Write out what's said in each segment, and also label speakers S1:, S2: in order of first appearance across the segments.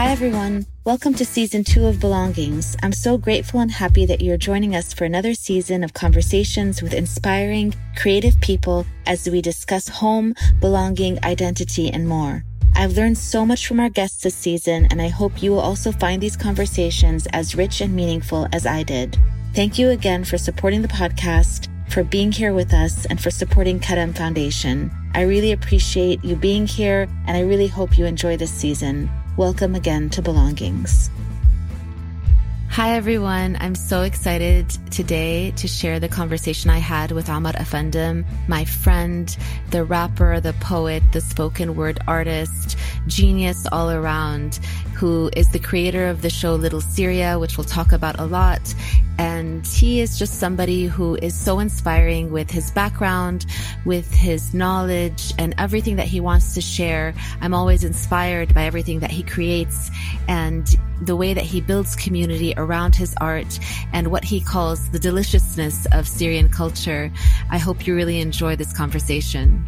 S1: Hi, everyone. Welcome to season two of Belongings. I'm so grateful and happy that you're joining us for another season of conversations with inspiring, creative people as we discuss home, belonging, identity, and more. I've learned so much from our guests this season, and I hope you will also find these conversations as rich and meaningful as I did. Thank you again for supporting the podcast, for being here with us, and for supporting Karam Foundation. I really appreciate you being here, and I really hope you enjoy this season. Welcome again to Belongings. Hi, everyone. I'm so excited today to share the conversation I had with Omar Offendum, my friend, the rapper, the poet, the spoken word artist, genius all around, who is the creator of the show Little Syria, which we'll talk about a lot. And he is just somebody who is so inspiring with his background, with his knowledge and everything that he wants to share. I'm always inspired by everything that he creates and the way that he builds community around his art and what he calls the deliciousness of Syrian culture. I hope you really enjoy this conversation.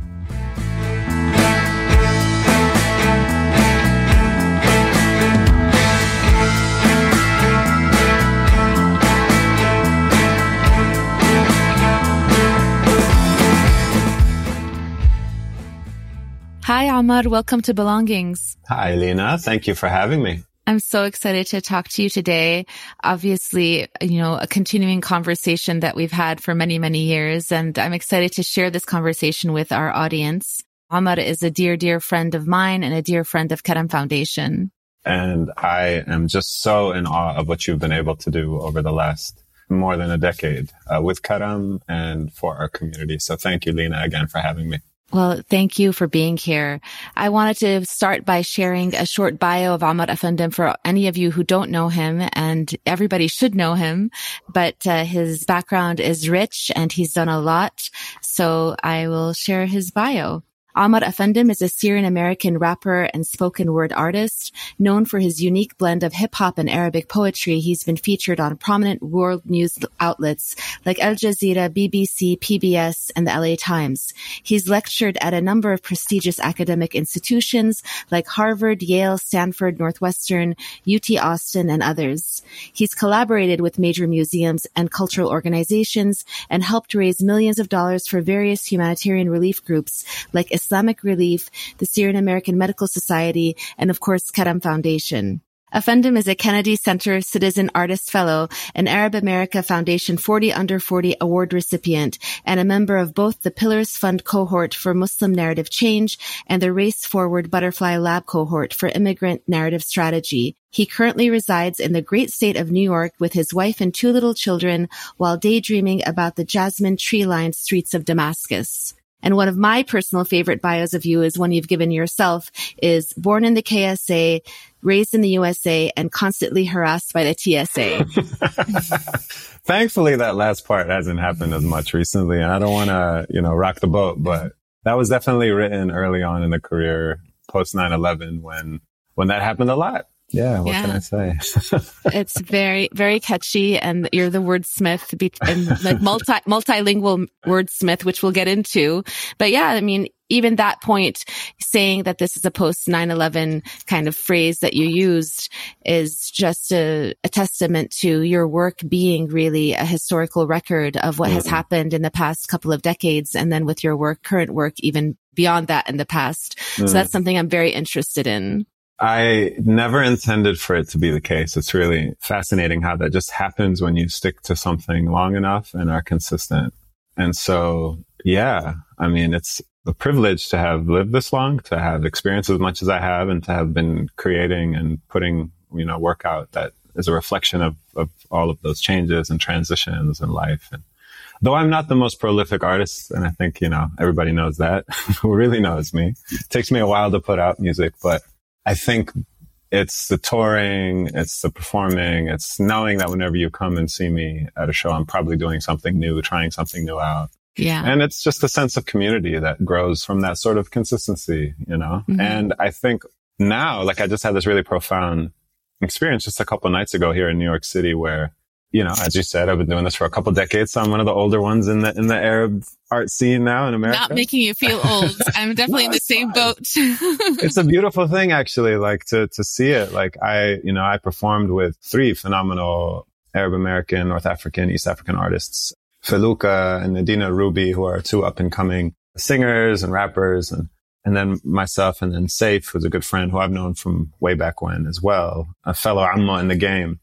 S1: Hi, Omar. Welcome to Belongings.
S2: Hi, Lena. Thank you for having me.
S1: I'm so excited to talk to you today. Obviously, you know, a continuing conversation that we've had for many, many years. And I'm excited to share this conversation with our audience. Omar is a dear, dear friend of mine and a dear friend of Karam Foundation.
S2: And I am just so in awe of what you've been able to do over the last more than a decade uh, with Karam and for our community. So thank you, Lena, again for having me.
S1: Well, thank you for being here. I wanted to start by sharing a short bio of Omar Offendum for any of you who don't know him, and everybody should know him. But uh, his background is rich, and he's done a lot. So I will share his bio. Omar Offendum is a Syrian American rapper and spoken word artist. Known for his unique blend of hip hop and Arabic poetry, he's been featured on prominent world news outlets like Al Jazeera, BBC, PBS, and the LA Times. He's lectured at a number of prestigious academic institutions like Harvard, Yale, Stanford, Northwestern, UT Austin, and others. He's collaborated with major museums and cultural organizations and helped raise millions of dollars for various humanitarian relief groups like Islamic Relief, the Syrian American Medical Society, and of course, Karam Foundation. Offendum is a Kennedy Center Citizen Artist Fellow, an Arab America Foundation 40 Under 40 Award recipient, and a member of both the Pillars Fund cohort for Muslim Narrative Change and the Race Forward Butterfly Lab cohort for Immigrant Narrative Strategy. He currently resides in the great state of New York with his wife and two little children while daydreaming about the jasmine tree-lined streets of Damascus. And one of my personal favorite bios of you is one you've given yourself is born in the KSA, raised in the USA and constantly harassed by the TSA.
S2: Thankfully, that last part hasn't happened as much recently. And I don't want to, you know, rock the boat, but that was definitely written early on in the career post 9-11 when, when that happened a lot yeah, what yeah. can I say?
S1: it's very, very catchy, and you're the wordsmith, and like multi multilingual wordsmith, which we'll get into. But yeah, I mean, even that point, saying that this is a post 9-11 kind of phrase that you used is just a, a testament to your work being really a historical record of what mm-hmm. has happened in the past couple of decades. And then with your work, current work, even beyond that in the past. Mm-hmm. So that's something I'm very interested in.
S2: I never intended for it to be the case. It's really fascinating how that just happens when you stick to something long enough and are consistent. And so, yeah, I mean, it's a privilege to have lived this long, to have experienced as much as I have and to have been creating and putting, you know, work out that is a reflection of, of all of those changes and transitions in life. And though I'm not the most prolific artist, and I think, you know, everybody knows that, who really knows me. It takes me a while to put out music, but I think it's the touring, it's the performing, it's knowing that whenever you come and see me at a show, I'm probably doing something new, trying something new out.
S1: Yeah.
S2: And it's just a sense of community that grows from that sort of consistency, you know? Mm-hmm. And I think now, like I just had this really profound experience just a couple nights ago here in New York City where you know, as you said, I've been doing this for a couple decades, so I'm one of the older ones in the in the Arab art scene now in America.
S1: Not making you feel old. I'm definitely no, in the same fine. boat.
S2: it's a beautiful thing, actually, like to to see it. Like I, you know, I performed with three phenomenal Arab American, North African, East African artists, Felukah and Nadina Ruby, who are two up and coming singers and rappers, and and then myself, and then Safe, who's a good friend who I've known from way back when as well, a fellow Amma in the game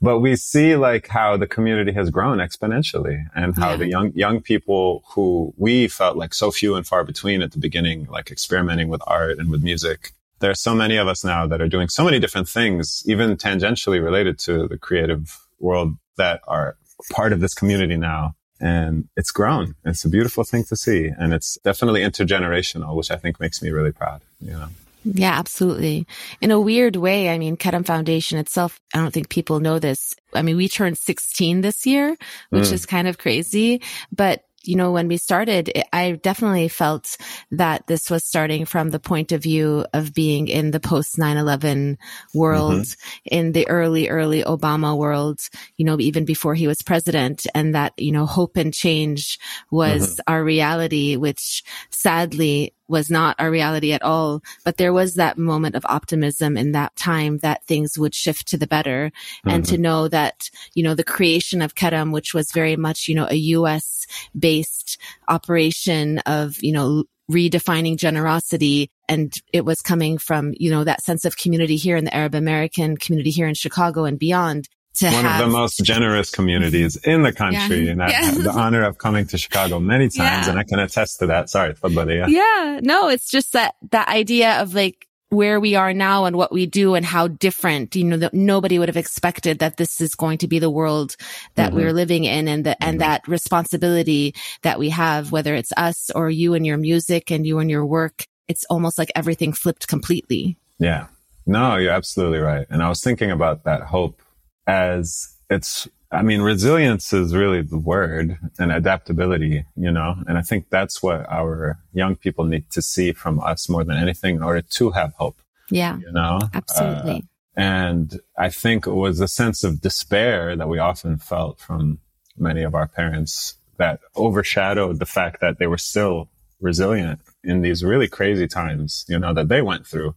S2: but we see like how the community has grown exponentially and how yeah. the young young people who we felt like so few and far between at the beginning like experimenting with art and with music. There are so many of us now that are doing so many different things even tangentially related to the creative world that are part of this community now. And it's grown. It's a beautiful thing to see. And it's definitely intergenerational which i think makes me really proud you know
S1: yeah, absolutely. In a weird way, I mean, Karam Foundation itself, I don't think people know this. I mean, we turned 16 this year, which mm. is kind of crazy, but you know, when we started, I definitely felt that this was starting from the point of view of being in the post 9-11 world, mm-hmm. in the early, early Obama world, you know, even before he was president and that, you know, hope and change was mm-hmm. our reality, which sadly was not our reality at all. But there was that moment of optimism in that time that things would shift to the better mm-hmm. and to mm-hmm. know that, you know, the creation of Karam, which was very much, you know, a U.S. based operation of, you know, redefining generosity. And it was coming from, you know, that sense of community here in the Arab American community here in Chicago and beyond
S2: one have... of the most generous communities in the country. Yeah. And I have the honor of coming to Chicago many times yeah. and I can attest to that. Sorry, buddy.
S1: Yeah. yeah. No, it's just that, that idea of like, where we are now and what we do and how different, you know, that nobody would have expected that this is going to be the world that mm-hmm. we're living in and the, mm-hmm. and that responsibility that we have, whether it's us or you and your music and you and your work. It's almost like everything flipped completely.
S2: Yeah. No, you're absolutely right. And I was thinking about that hope as it's I mean, resilience is really the word and adaptability, you know, and I think that's what our young people need to see from us more than anything in order to have hope.
S1: Yeah.
S2: You know,
S1: absolutely. Uh,
S2: and I think it was a sense of despair that we often felt from many of our parents that overshadowed the fact that they were still resilient in these really crazy times, you know, that they went through.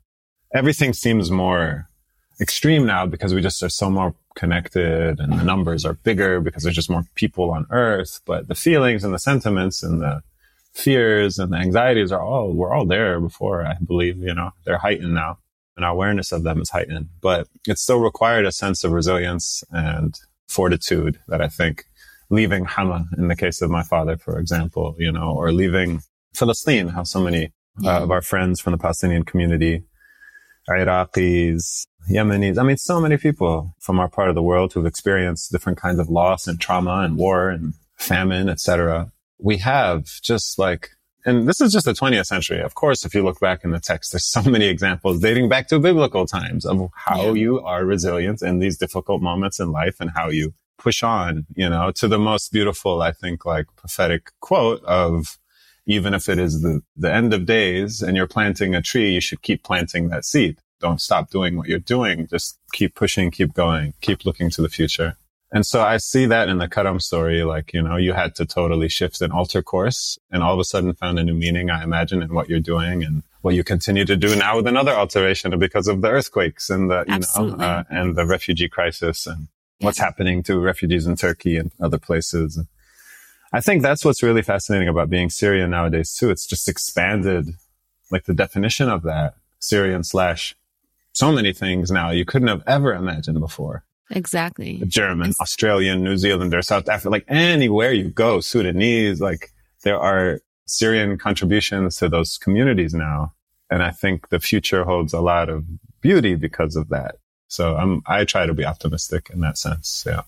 S2: Everything seems more extreme now because we just are so more connected and the numbers are bigger because there's just more people on earth. But the feelings and the sentiments and the fears and the anxieties are all, we're all there before, I believe, you know, they're heightened now. And our awareness of them is heightened, but it still required a sense of resilience and fortitude that I think leaving Hama in the case of my father, for example, you know, or leaving Palestine, how so many uh, of our friends from the Palestinian community, Iraqis, Yemenis. I mean, so many people from our part of the world who've experienced different kinds of loss and trauma and war and famine, etc. We have just like, and this is just the 20th century. Of course, if you look back in the text, there's so many examples dating back to biblical times of how yeah. you are resilient in these difficult moments in life and how you push on, you know, to the most beautiful, I think, like prophetic quote of, even if it is the, the end of days and you're planting a tree, you should keep planting that seed don't stop doing what you're doing. Just keep pushing, keep going, keep looking to the future. And so I see that in the Karam story, like, you know, you had to totally shift and alter course and all of a sudden found a new meaning, I imagine, in what you're doing and what you continue to do now with another alteration because of the earthquakes and the, you Absolutely. know, uh, and the refugee crisis and what's happening to refugees in Turkey and other places. I think that's what's really fascinating about being Syrian nowadays too. It's just expanded like the definition of that Syrian slash so many things now you couldn't have ever imagined before.
S1: Exactly.
S2: German, it's- Australian, New Zealander, South Africa, like anywhere you go, Sudanese, like there are Syrian contributions to those communities now. And I think the future holds a lot of beauty because of that. So I'm, I try to be optimistic in that sense. Yeah.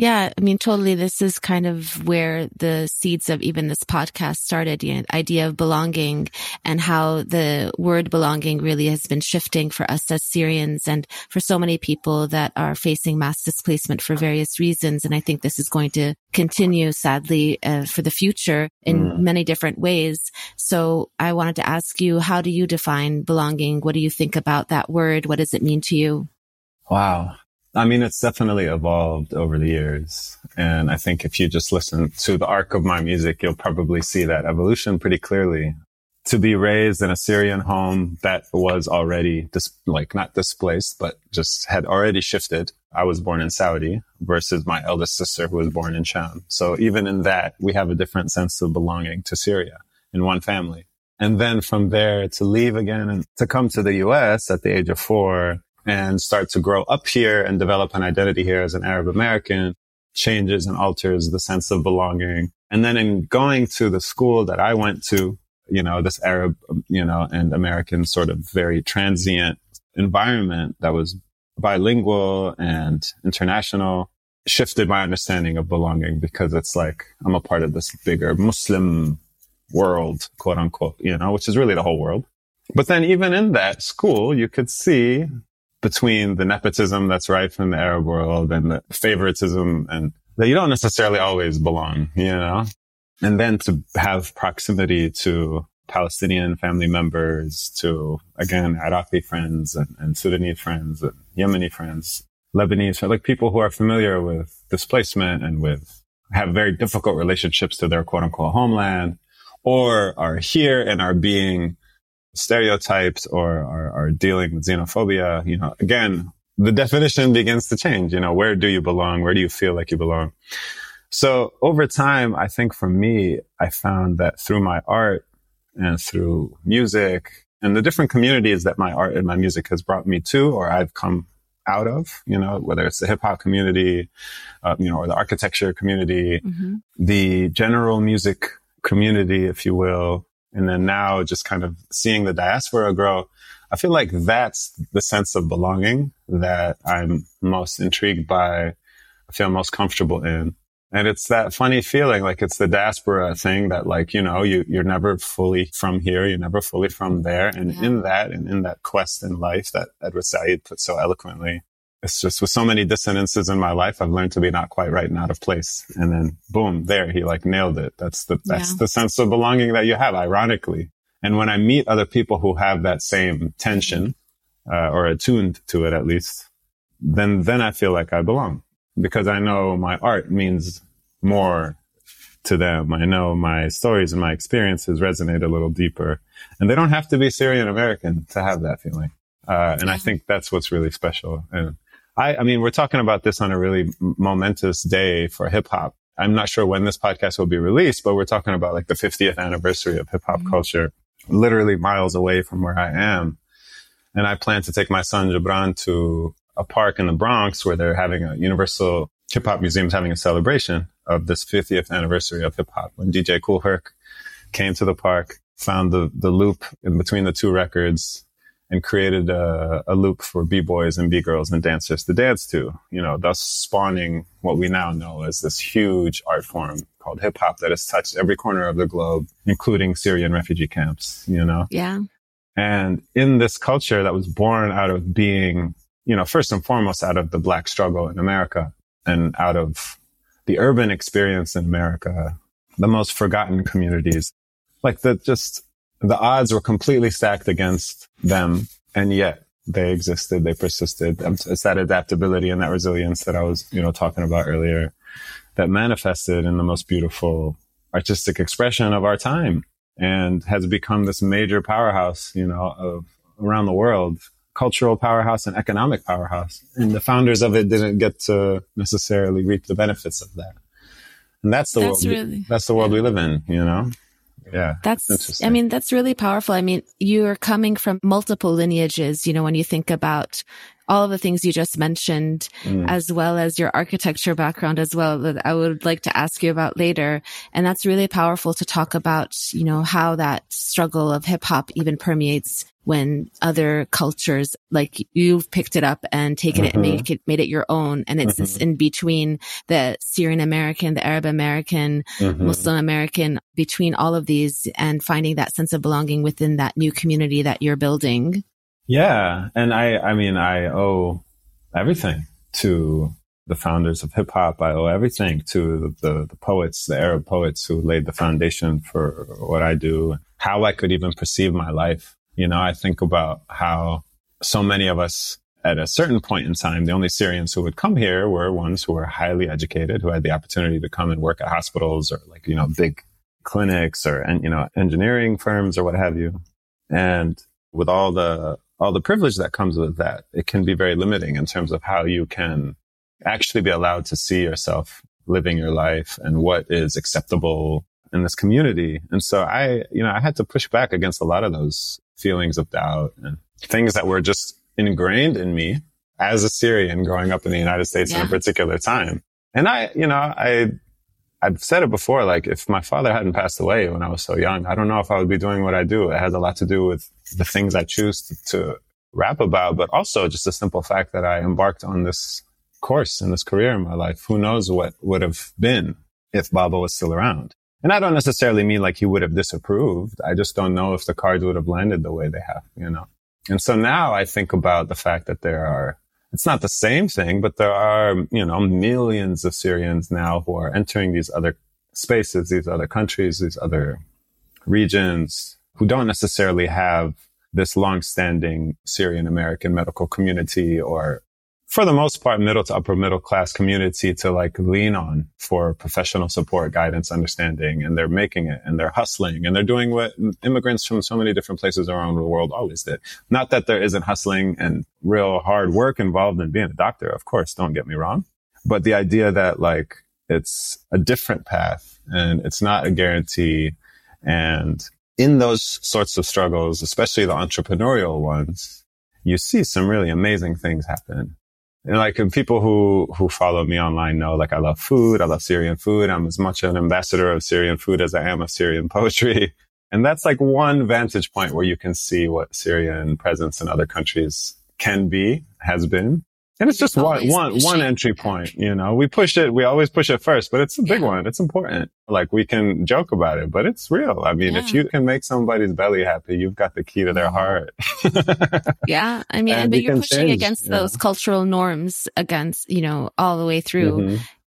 S1: Yeah, I mean, totally. This is kind of where the seeds of even this podcast started. You know, idea of belonging and how the word belonging really has been shifting for us as Syrians and for so many people that are facing mass displacement for various reasons. And I think this is going to continue, sadly, uh, for the future in mm. many different ways. So I wanted to ask you, how do you define belonging? What do you think about that word? What does it mean to you?
S2: Wow. I mean, it's definitely evolved over the years. And I think if you just listen to the arc of my music, you'll probably see that evolution pretty clearly. To be raised in a Syrian home that was already dis- like not displaced, but just had already shifted. I was born in Saudi versus my eldest sister who was born in Sham. So even in that, we have a different sense of belonging to Syria in one family. And then from there to leave again and to come to the US at the age of four and start to grow up here and develop an identity here as an Arab American changes and alters the sense of belonging. And then in going to the school that I went to, you know, this Arab, you know, and American sort of very transient environment that was bilingual and international shifted my understanding of belonging because it's like I'm a part of this bigger Muslim world, quote unquote, you know, which is really the whole world. But then even in that school, you could see between the nepotism that's rife in the Arab world and the favoritism and that you don't necessarily always belong, you know? And then to have proximity to Palestinian family members, to again, Iraqi friends and, and Sudanese friends and Yemeni friends, Lebanese, like people who are familiar with displacement and with have very difficult relationships to their quote unquote homeland or are here and are being stereotypes or are, are dealing with xenophobia, you know, again, the definition begins to change. You know, where do you belong? Where do you feel like you belong? So over time, I think for me, I found that through my art and through music and the different communities that my art and my music has brought me to, or I've come out of, you know, whether it's the hip hop community, uh, you know, or the architecture community, mm-hmm. the general music community, if you will, and then now just kind of seeing the diaspora grow, I feel like that's the sense of belonging that I'm most intrigued by, I feel most comfortable in. And it's that funny feeling, like it's the diaspora thing that like, you know, you, you're never fully from here. You're never fully from there. And yeah. in that and in that quest in life that Edward Said put so eloquently, it's just with so many dissonances in my life, I've learned to be not quite right and out of place. And then boom, there he like nailed it. That's the, that's yeah. the sense of belonging that you have, ironically. And when I meet other people who have that same tension, uh, or attuned to it at least, then, then I feel like I belong because I know my art means more to them. I know my stories and my experiences resonate a little deeper and they don't have to be Syrian American to have that feeling. Uh, and yeah. I think that's what's really special. And I, I mean, we're talking about this on a really momentous day for hip hop. I'm not sure when this podcast will be released, but we're talking about like the 50th anniversary of hip hop mm-hmm. culture, literally miles away from where I am. And I plan to take my son Jabran to a park in the Bronx where they're having a Universal Hip Hop Museum is having a celebration of this 50th anniversary of hip hop. When DJ Kool Herc came to the park, found the, the loop in between the two records, and created a, a loop for b-boys and b-girls and dancers to dance to, you know, thus spawning what we now know as this huge art form called hip hop that has touched every corner of the globe, including Syrian refugee camps, you know?
S1: Yeah.
S2: And in this culture that was born out of being, you know, first and foremost out of the black struggle in America and out of the urban experience in America, the most forgotten communities, like the just the odds were completely stacked against them. And yet they existed. They persisted. Um, it's that adaptability and that resilience that I was, you know, talking about earlier that manifested in the most beautiful artistic expression of our time and has become this major powerhouse, you know, of around the world, cultural powerhouse and economic powerhouse. And the founders of it didn't get to necessarily reap the benefits of that. And that's the that's world. Really, we, that's the world yeah. we live in, you know? Yeah.
S1: That's, I mean, that's really powerful. I mean, you're coming from multiple lineages, you know, when you think about all of the things you just mentioned, mm. as well as your architecture background as well, that I would like to ask you about later. And that's really powerful to talk about, you know, how that struggle of hip hop even permeates when other cultures like you've picked it up and taken it and made mm-hmm. it made it your own and it's mm-hmm. this in between the Syrian American the Arab American mm-hmm. Muslim American between all of these and finding that sense of belonging within that new community that you're building
S2: yeah and I I mean I owe everything to the founders of hip hop. I owe everything to the, the, the, poets, the Arab poets who laid the foundation for what I do, how I could even perceive my life you know, I think about how so many of us at a certain point in time, the only Syrians who would come here were ones who were highly educated, who had the opportunity to come and work at hospitals or like, you know, big clinics or, and, you know, engineering firms or what have you. And with all the, all the privilege that comes with that, it can be very limiting in terms of how you can actually be allowed to see yourself living your life and what is acceptable in this community. And so I, you know, I had to push back against a lot of those feelings of doubt and things that were just ingrained in me as a Syrian growing up in the United States yeah. in a particular time. And I, you know, I, I've said it before, like if my father hadn't passed away when I was so young, I don't know if I would be doing what I do. It has a lot to do with the things I choose to, to rap about, but also just the simple fact that I embarked on this course and this career in my life. Who knows what would have been if Baba was still around? And I don't necessarily mean like he would have disapproved. I just don't know if the cards would have landed the way they have, you know? And so now I think about the fact that there are, it's not the same thing, but there are, you know, millions of Syrians now who are entering these other spaces, these other countries, these other regions who don't necessarily have this long-standing Syrian American medical community or for the most part, middle to upper middle class community to like lean on for professional support, guidance, understanding. And they're making it and they're hustling and they're doing what immigrants from so many different places around the world always did. Not that there isn't hustling and real hard work involved in being a doctor. Of course, don't get me wrong. But the idea that like it's a different path and it's not a guarantee. And in those sorts of struggles, especially the entrepreneurial ones, you see some really amazing things happen and like and people who, who follow me online know, like I love food. I love Syrian food. I'm as much an ambassador of Syrian food as I am of Syrian poetry. And that's like one vantage point where you can see what Syrian presence in other countries can be, has been. And it's just one, one, one entry point, you know, we push it, we always push it first, but it's a big yeah. one. It's important. Like we can joke about it, but it's real. I mean, yeah. if you can make somebody's belly happy, you've got the key to their heart.
S1: yeah. I mean, but you are pushing change, against those cultural norms against, you know, all the way through. Mm-hmm.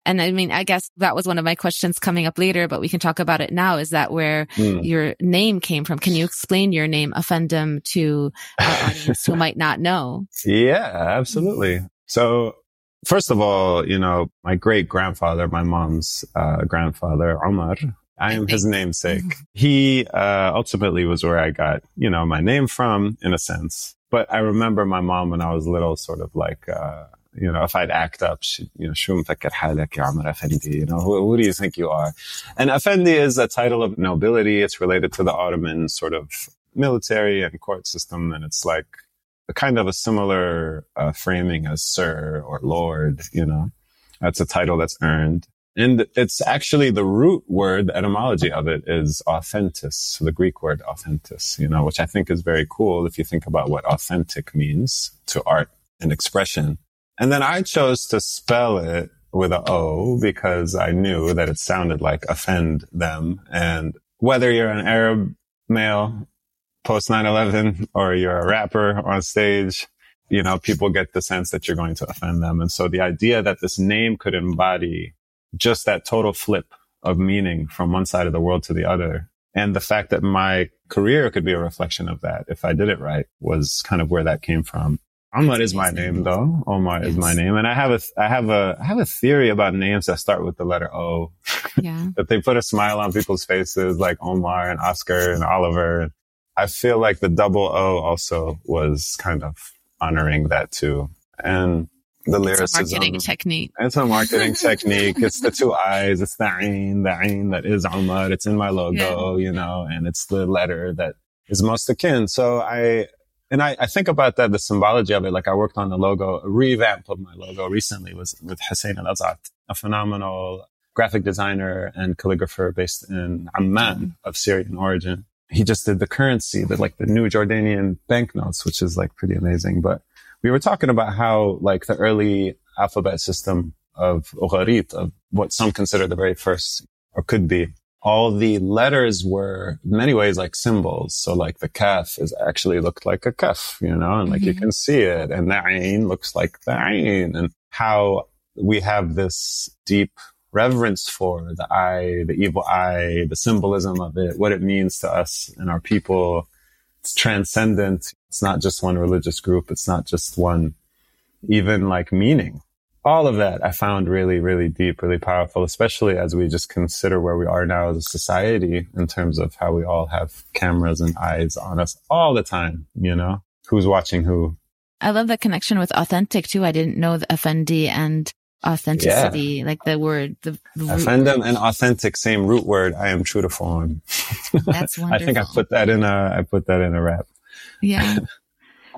S1: And I mean, I guess that was one of my questions coming up later, but we can talk about it now. Is that where mm. your name came from? Can you explain your name, Offendum, to our audience who might not know?
S2: Yeah, absolutely. So first of all, you know, my great grandfather, my mom's uh, grandfather, Omar, I am his namesake. Mm-hmm. He uh, ultimately was where I got, you know, my name from, in a sense. But I remember my mom when I was little, sort of like, uh, you know, if I'd act up, she, you know, شو مفكر حالك يا عمر Effendi, you know, who, who do you think you are? And Effendi is a title of nobility. It's related to the Ottoman sort of military and court system. And it's like a kind of a similar uh, framing as Sir or Lord, you know, that's a title that's earned. And it's actually the root word, the etymology of it is authentis, the Greek word authentis, you know, which I think is very cool if you think about what authentic means to art and expression. And then I chose to spell it with a O because I knew that it sounded like offend them. And whether you're an Arab male post 9-11 or you're a rapper on stage, you know, people get the sense that you're going to offend them. And so the idea that this name could embody just that total flip of meaning from one side of the world to the other. And the fact that my career could be a reflection of that if I did it right was kind of where that came from. Omar is my name though. Omar yes. is my name. And I have a, I have a, I have a theory about names that start with the letter O. Yeah. that they put a smile on people's faces like Omar and Oscar and Oliver. I feel like the double O also was kind of honoring that too. And the lyricism.
S1: It's a marketing technique.
S2: It's a marketing technique. It's the two eyes. It's the ain, the ain that is Omar. It's in my logo, yeah. you know, and it's the letter that is most akin. So I, and I, I, think about that, the symbology of it. Like I worked on the logo, a revamp of my logo recently was with Hussein Al-Azat, a phenomenal graphic designer and calligrapher based in Amman mm-hmm. of Syrian origin. He just did the currency, the like the new Jordanian banknotes, which is like pretty amazing. But we were talking about how like the early alphabet system of Ugarit, of what some consider the very first or could be, all the letters were in many ways like symbols. So like the kaf is actually looked like a kaf, you know, and like mm-hmm. you can see it. And the ain looks like the ain and how we have this deep reverence for the eye, the evil eye, the symbolism of it, what it means to us and our people. It's transcendent. It's not just one religious group. It's not just one even like meaning. All of that I found really, really deep, really powerful, especially as we just consider where we are now as a society in terms of how we all have cameras and eyes on us all the time, you know? Who's watching who?
S1: I love the connection with authentic too. I didn't know the Effendi and authenticity, yeah. like the word, the,
S2: the Effendim and authentic, same root word. I am true to form.
S1: That's wonderful.
S2: I think I put that in a, I put that in a rap.
S1: Yeah.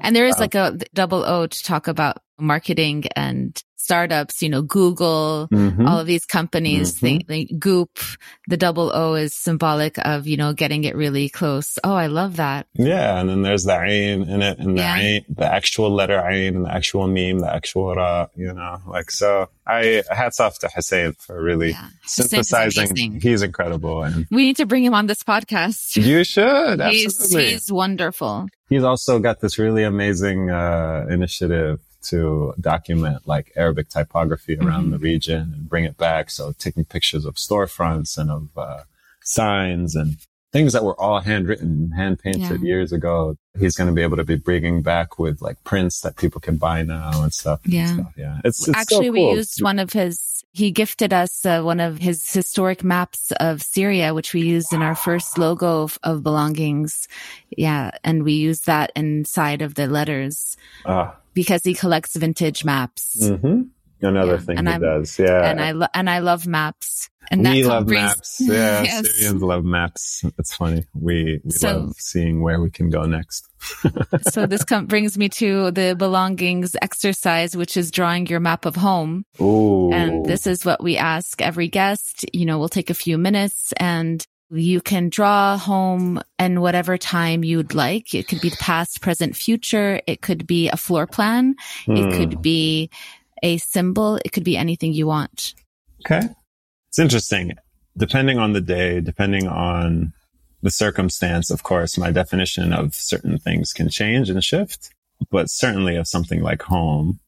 S1: And there is um, like a double O to talk about marketing and startups, you know, Google, mm-hmm. all of these companies, mm-hmm. they, they, Goop, the double O is symbolic of, you know, getting it really close. Oh, I love that.
S2: Yeah. And then there's the ayn in it and the yeah. ayn, the actual letter ayn and the actual meme, the actual ra, you know, like, so I hats off to Hussein for really yeah. synthesizing. He's incredible. And
S1: we need to bring him on this podcast.
S2: You should. Absolutely.
S1: He's, he's wonderful.
S2: He's also got this really amazing, uh, initiative to document like Arabic typography around mm-hmm. the region and bring it back. So taking pictures of storefronts and of uh, signs and things that were all handwritten, hand painted yeah. years ago. He's going to be able to be bringing back with like prints that people can buy now and stuff.
S1: Yeah.
S2: And stuff. Yeah. It's, it's
S1: actually,
S2: so
S1: cool. we used one of his, he gifted us uh, one of his historic maps of Syria, which we used in our first logo of, of belongings. Yeah. And we used that inside of the letters. Ah because he collects vintage maps.
S2: Mm-hmm. Another yeah. thing and he I'm, does, yeah.
S1: And I lo- and I love maps.
S2: And we love brings- maps. Yeah, yes. Syrians love maps. It's funny. We we so, love seeing where we can go next.
S1: so this com- brings me to the belongings exercise, which is drawing your map of home.
S2: Ooh.
S1: And this is what we ask every guest. You know, we'll take a few minutes and you can draw home in whatever time you'd like. It could be the past, present, future. It could be a floor plan. It could hmm. be a symbol. It could be anything you want.
S2: Okay. It's interesting. Depending on the day, depending on the circumstance, of course, my definition of certain things can change and shift, but certainly of something like home,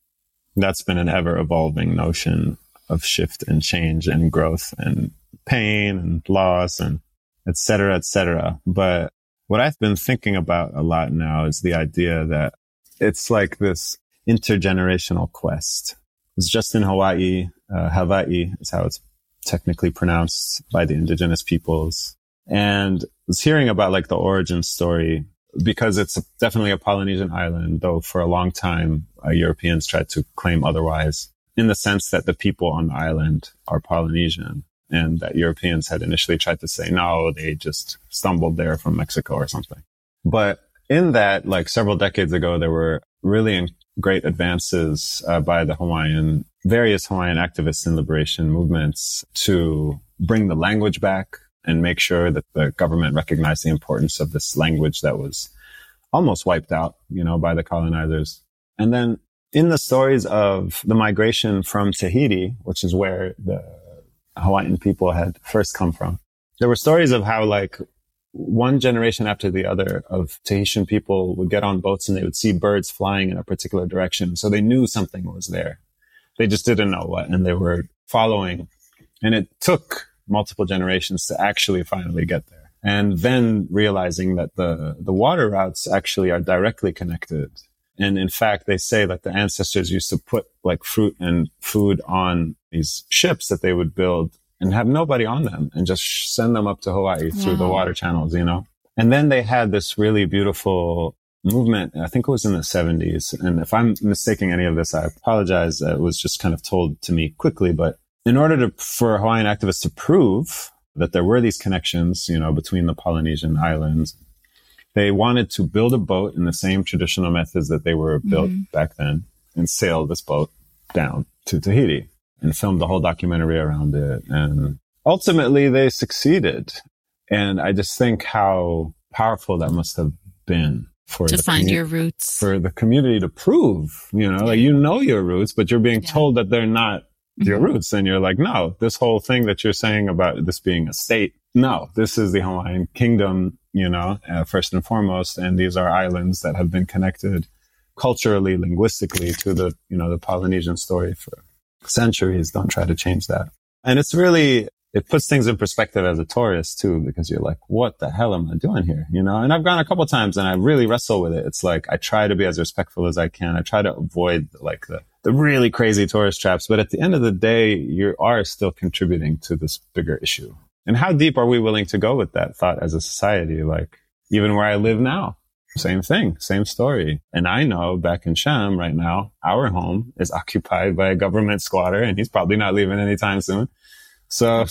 S2: that's been an ever evolving notion of shift and change and growth and pain and loss and et cetera, et cetera. But what I've been thinking about a lot now is the idea that it's like this intergenerational quest. It was just in Hawaii. Uh, Hawaii is how it's technically pronounced by the indigenous peoples. And was hearing about like the origin story because it's definitely a Polynesian island, though for a long time, uh, Europeans tried to claim otherwise in the sense that the people on the island are Polynesian and that Europeans had initially tried to say, no, they just stumbled there from Mexico or something. But in that, like several decades ago, there were really great advances uh, by the Hawaiian, various Hawaiian activists and liberation movements to bring the language back and make sure that the government recognized the importance of this language that was almost wiped out, you know, by the colonizers. And then in the stories of the migration from Tahiti, which is where the Hawaiian people had first come from. There were stories of how like one generation after the other of Tahitian people would get on boats and they would see birds flying in a particular direction. So they knew something was there. They just didn't know what and they were following. And it took multiple generations to actually finally get there. And then realizing that the, the water routes actually are directly connected and in fact, they say that the ancestors used to put like fruit and food on these ships that they would build and have nobody on them and just send them up to Hawaii wow. through the water channels, you know? And then they had this really beautiful movement. I think it was in the 70s. And if I'm mistaking any of this, I apologize. It was just kind of told to me quickly. But in order to, for Hawaiian activists to prove that there were these connections, you know, between the Polynesian islands they wanted to build a boat in the same traditional methods that they were built mm-hmm. back then and sail this boat down to Tahiti and filmed the whole documentary around it. And ultimately they succeeded. And I just think how powerful that must have been for
S1: to find
S2: commu-
S1: your roots
S2: for the community to prove, you know, like you know your roots, but you're being yeah. told that they're not mm-hmm. your roots. And you're like, no, this whole thing that you're saying about this being a state, no, this is the Hawaiian kingdom you know, uh, first and foremost. And these are islands that have been connected culturally, linguistically to the, you know, the Polynesian story for centuries. Don't try to change that. And it's really, it puts things in perspective as a tourist too, because you're like, what the hell am I doing here? You know, and I've gone a couple times and I really wrestle with it. It's like, I try to be as respectful as I can. I try to avoid like the, the really crazy tourist traps. But at the end of the day, you are still contributing to this bigger issue. And how deep are we willing to go with that thought as a society? Like even where I live now, same thing, same story. And I know back in Sham right now, our home is occupied by a government squatter and he's probably not leaving anytime soon. So,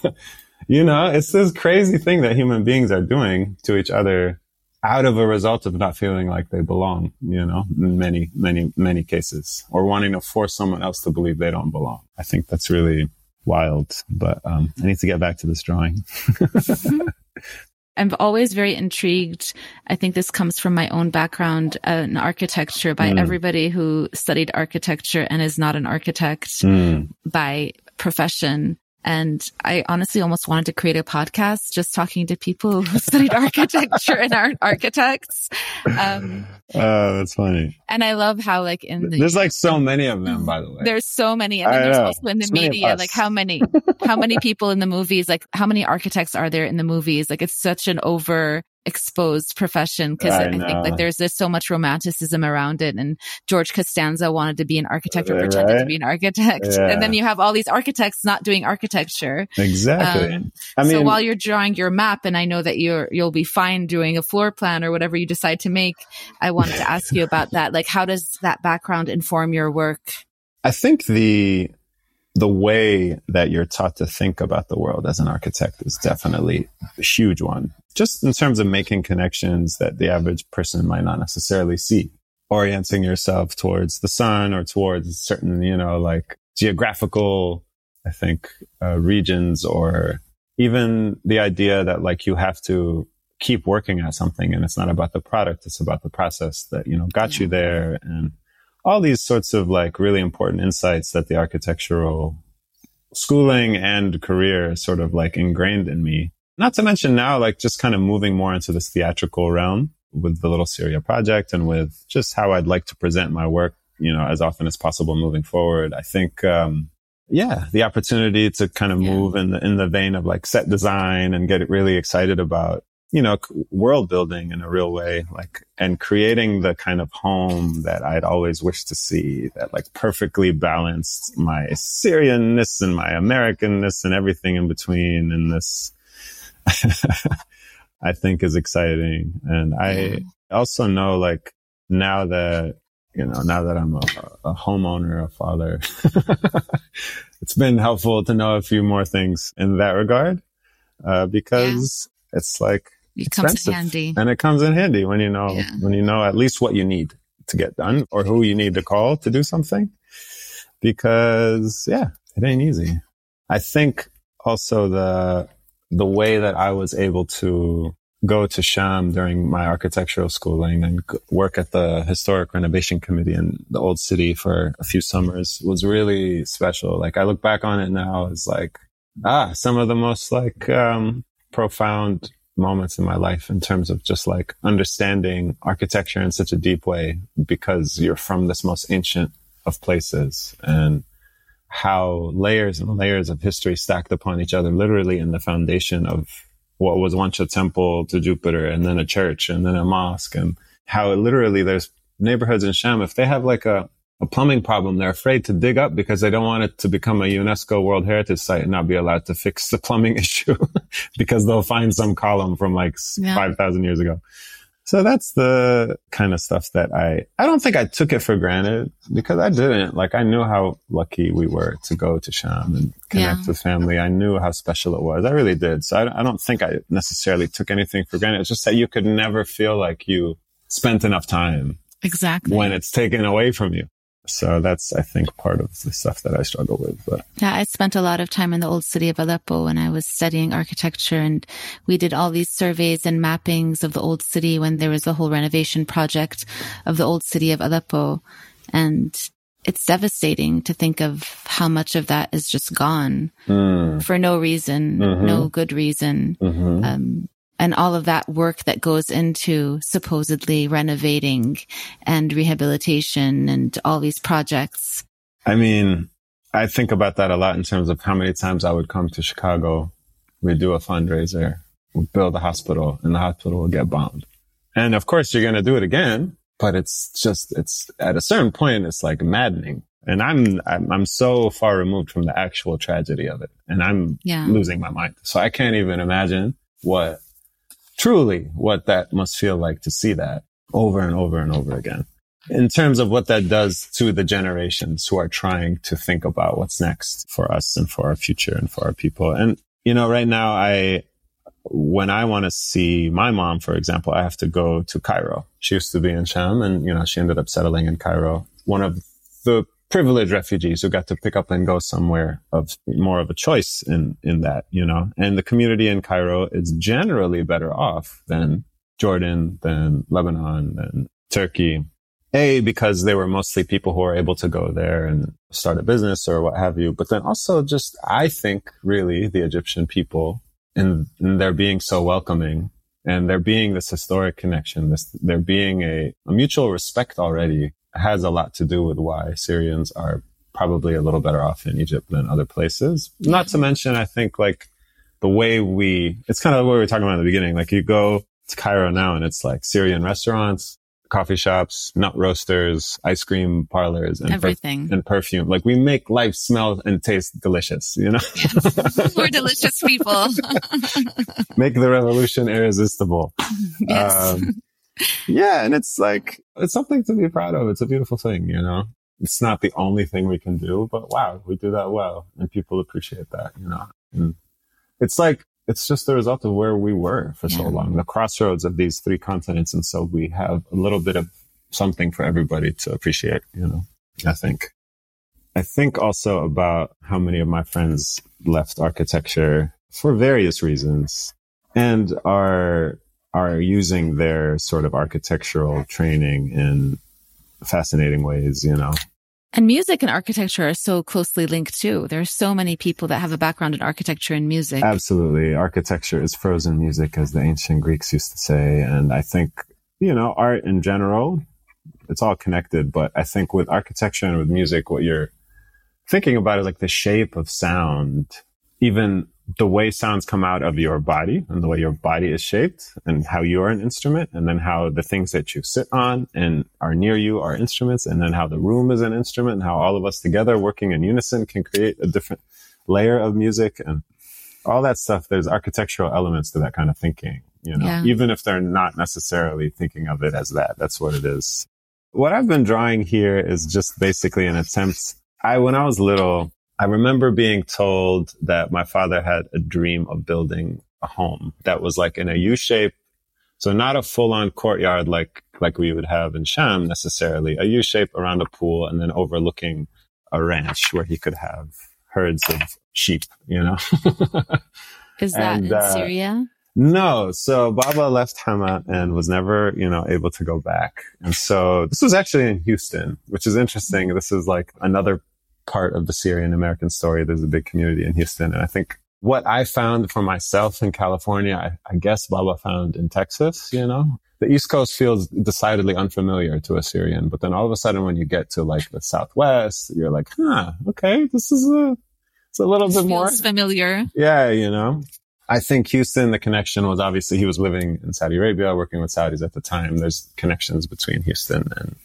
S2: you know, it's this crazy thing that human beings are doing to each other out of a result of not feeling like they belong, you know, in many, many, many cases, or wanting to force someone else to believe they don't belong. I think that's really wild, but um, I need to get back to this drawing.
S1: I'm always very intrigued. I think this comes from my own background uh, in architecture by mm. everybody who studied architecture and is not an architect mm. by profession. And I honestly almost wanted to create a podcast just talking to people who studied architecture and aren't architects. Um,
S2: oh, that's funny.
S1: And I love how like in the,
S2: there's like so many of them, by the way.
S1: There's so many. And then there's also in the media, like how many, how many people in the movies, like how many architects are there in the movies? Like it's such an over exposed profession because I, I, think like there's this so much romanticism around it. And George Costanza wanted to be an architect or pretended right? to be an architect. Yeah. And then you have all these architects not doing architecture.
S2: Exactly. Um,
S1: I mean, so while you're drawing your map, and I know that you're you'll be fine doing a floor plan or whatever you decide to make, I wanted to ask you about that. Like, how does that background inform your work?
S2: I think the the way that you're taught to think about the world as an architect is definitely a huge one. Just in terms of making connections that the average person might not necessarily see. Orienting yourself towards the sun or towards certain, you know, like geographical, I think, uh, regions or even the idea that like you have to keep working at something and it's not about the product. It's about the process that, you know, got yeah. you there and all these sorts of like really important insights that the architectural schooling and career sort of like ingrained in me. Not to mention now, like just kind of moving more into this theatrical realm with the Little Syria project and with just how I'd like to present my work, you know, as often as possible moving forward. I think, um, yeah, the opportunity to kind of move in the, in the vein of like set design and get really excited about you know, world building in a real way, like, and creating the kind of home that I'd always wished to see that like perfectly balanced my Syrianness and my Americanness and everything in between. And this, I think is exciting. And I also know like now that, you know, now that I'm a, a homeowner, a father, it's been helpful to know a few more things in that regard. Uh, because yeah. it's like
S1: it comes in handy.
S2: And it comes in handy when you know, yeah. when you know at least what you need to get done or who you need to call to do something. Because yeah, it ain't easy. I think also the, the way that I was able to go to Sham during my architectural schooling and work at the historic renovation committee in the old city for a few summers was really special. Like I look back on it now as like, ah, some of the most like, um, profound moments in my life in terms of just like understanding architecture in such a deep way because you're from this most ancient of places and how layers and layers of history stacked upon each other, literally in the foundation of what was once a temple to Jupiter and then a church and then a mosque and how literally there's neighborhoods in Sham. If they have like a, a plumbing problem they're afraid to dig up because they don't want it to become a UNESCO World Heritage Site and not be allowed to fix the plumbing issue because they'll find some column from like yeah. 5,000 years ago. So that's the kind of stuff that I, I don't think I took it for granted because I didn't. Like I knew how lucky we were to go to Sham and connect yeah. with family. I knew how special it was. I really did. So I, I don't think I necessarily took anything for granted. It's just that you could never feel like you spent enough time.
S1: Exactly.
S2: When it's taken away from you. So that's, I think, part of the stuff that I struggle with. But
S1: yeah, I spent a lot of time in the old city of Aleppo when I was studying architecture and we did all these surveys and mappings of the old city when there was a whole renovation project of the old city of Aleppo. And it's devastating to think of how much of that is just gone mm. for no reason, mm-hmm. no good reason. Mm-hmm. Um, and all of that work that goes into supposedly renovating and rehabilitation and all these projects.
S2: I mean, I think about that a lot in terms of how many times I would come to Chicago. We do a fundraiser, we build a hospital and the hospital will get bombed. And of course you're going to do it again, but it's just, it's at a certain point, it's like maddening. And I'm, I'm, I'm so far removed from the actual tragedy of it and I'm yeah. losing my mind. So I can't even imagine what truly what that must feel like to see that over and over and over again in terms of what that does to the generations who are trying to think about what's next for us and for our future and for our people. And, you know, right now I, when I want to see my mom, for example, I have to go to Cairo. She used to be in Sham and, you know, she ended up settling in Cairo. One of the privileged refugees who got to pick up and go somewhere of more of a choice in, in that, you know, and the community in Cairo is generally better off than Jordan, than Lebanon, than Turkey a, because they were mostly people who were able to go there and start a business or what have you. But then also just, I think really the Egyptian people in, in their being so welcoming and there being this historic connection, this, there being a, a mutual respect already has a lot to do with why Syrians are probably a little better off in Egypt than other places. Not to mention, I think like the way we, it's kind of what we were talking about in the beginning. Like you go to Cairo now and it's like Syrian restaurants, coffee shops, nut roasters, ice cream parlors, and
S1: everything
S2: and perfume. Like we make life smell and taste delicious. You know,
S1: yes. we're delicious people.
S2: make the revolution irresistible. Yes. Um, yeah, and it's like it's something to be proud of. It's a beautiful thing. You know, it's not the only thing we can do, but wow, we do that well, and people appreciate that. You know, and it's like it's just the result of where we were for yeah. so long, the crossroads of these three continents. And so we have a little bit of something for everybody to appreciate, you know, I think. I think also about how many of my friends left architecture for various reasons and are, are using their sort of architectural training in fascinating ways, you know.
S1: And music and architecture are so closely linked too. There are so many people that have a background in architecture and music.
S2: Absolutely. Architecture is frozen music, as the ancient Greeks used to say. And I think, you know, art in general, it's all connected. But I think with architecture and with music, what you're thinking about is like the shape of sound, even the way sounds come out of your body and the way your body is shaped and how you're an instrument and then how the things that you sit on and are near you are instruments and then how the room is an instrument and how all of us together working in unison can create a different layer of music and all that stuff. There's architectural elements to that kind of thinking, you know, yeah. even if they're not necessarily thinking of it as that. That's what it is. What I've been drawing here is just basically an attempt. I, when I was little, I remember being told that my father had a dream of building a home that was like in a U shape. So not a full on courtyard like, like we would have in Sham necessarily, a U shape around a pool and then overlooking a ranch where he could have herds of sheep, you know?
S1: Is that and, in uh, Syria?
S2: No. So Baba left Hama and was never, you know, able to go back. And so this was actually in Houston, which is interesting. This is like another part of the Syrian American story. There's a big community in Houston. And I think what I found for myself in California, I, I guess Baba found in Texas, you know, the East Coast feels decidedly unfamiliar to a Syrian. But then all of a sudden, when you get to like the Southwest, you're like, huh, okay, this is a, it's a little bit more
S1: familiar.
S2: Yeah. You know, I think Houston, the connection was obviously he was living in Saudi Arabia, working with Saudis at the time. There's connections between Houston and,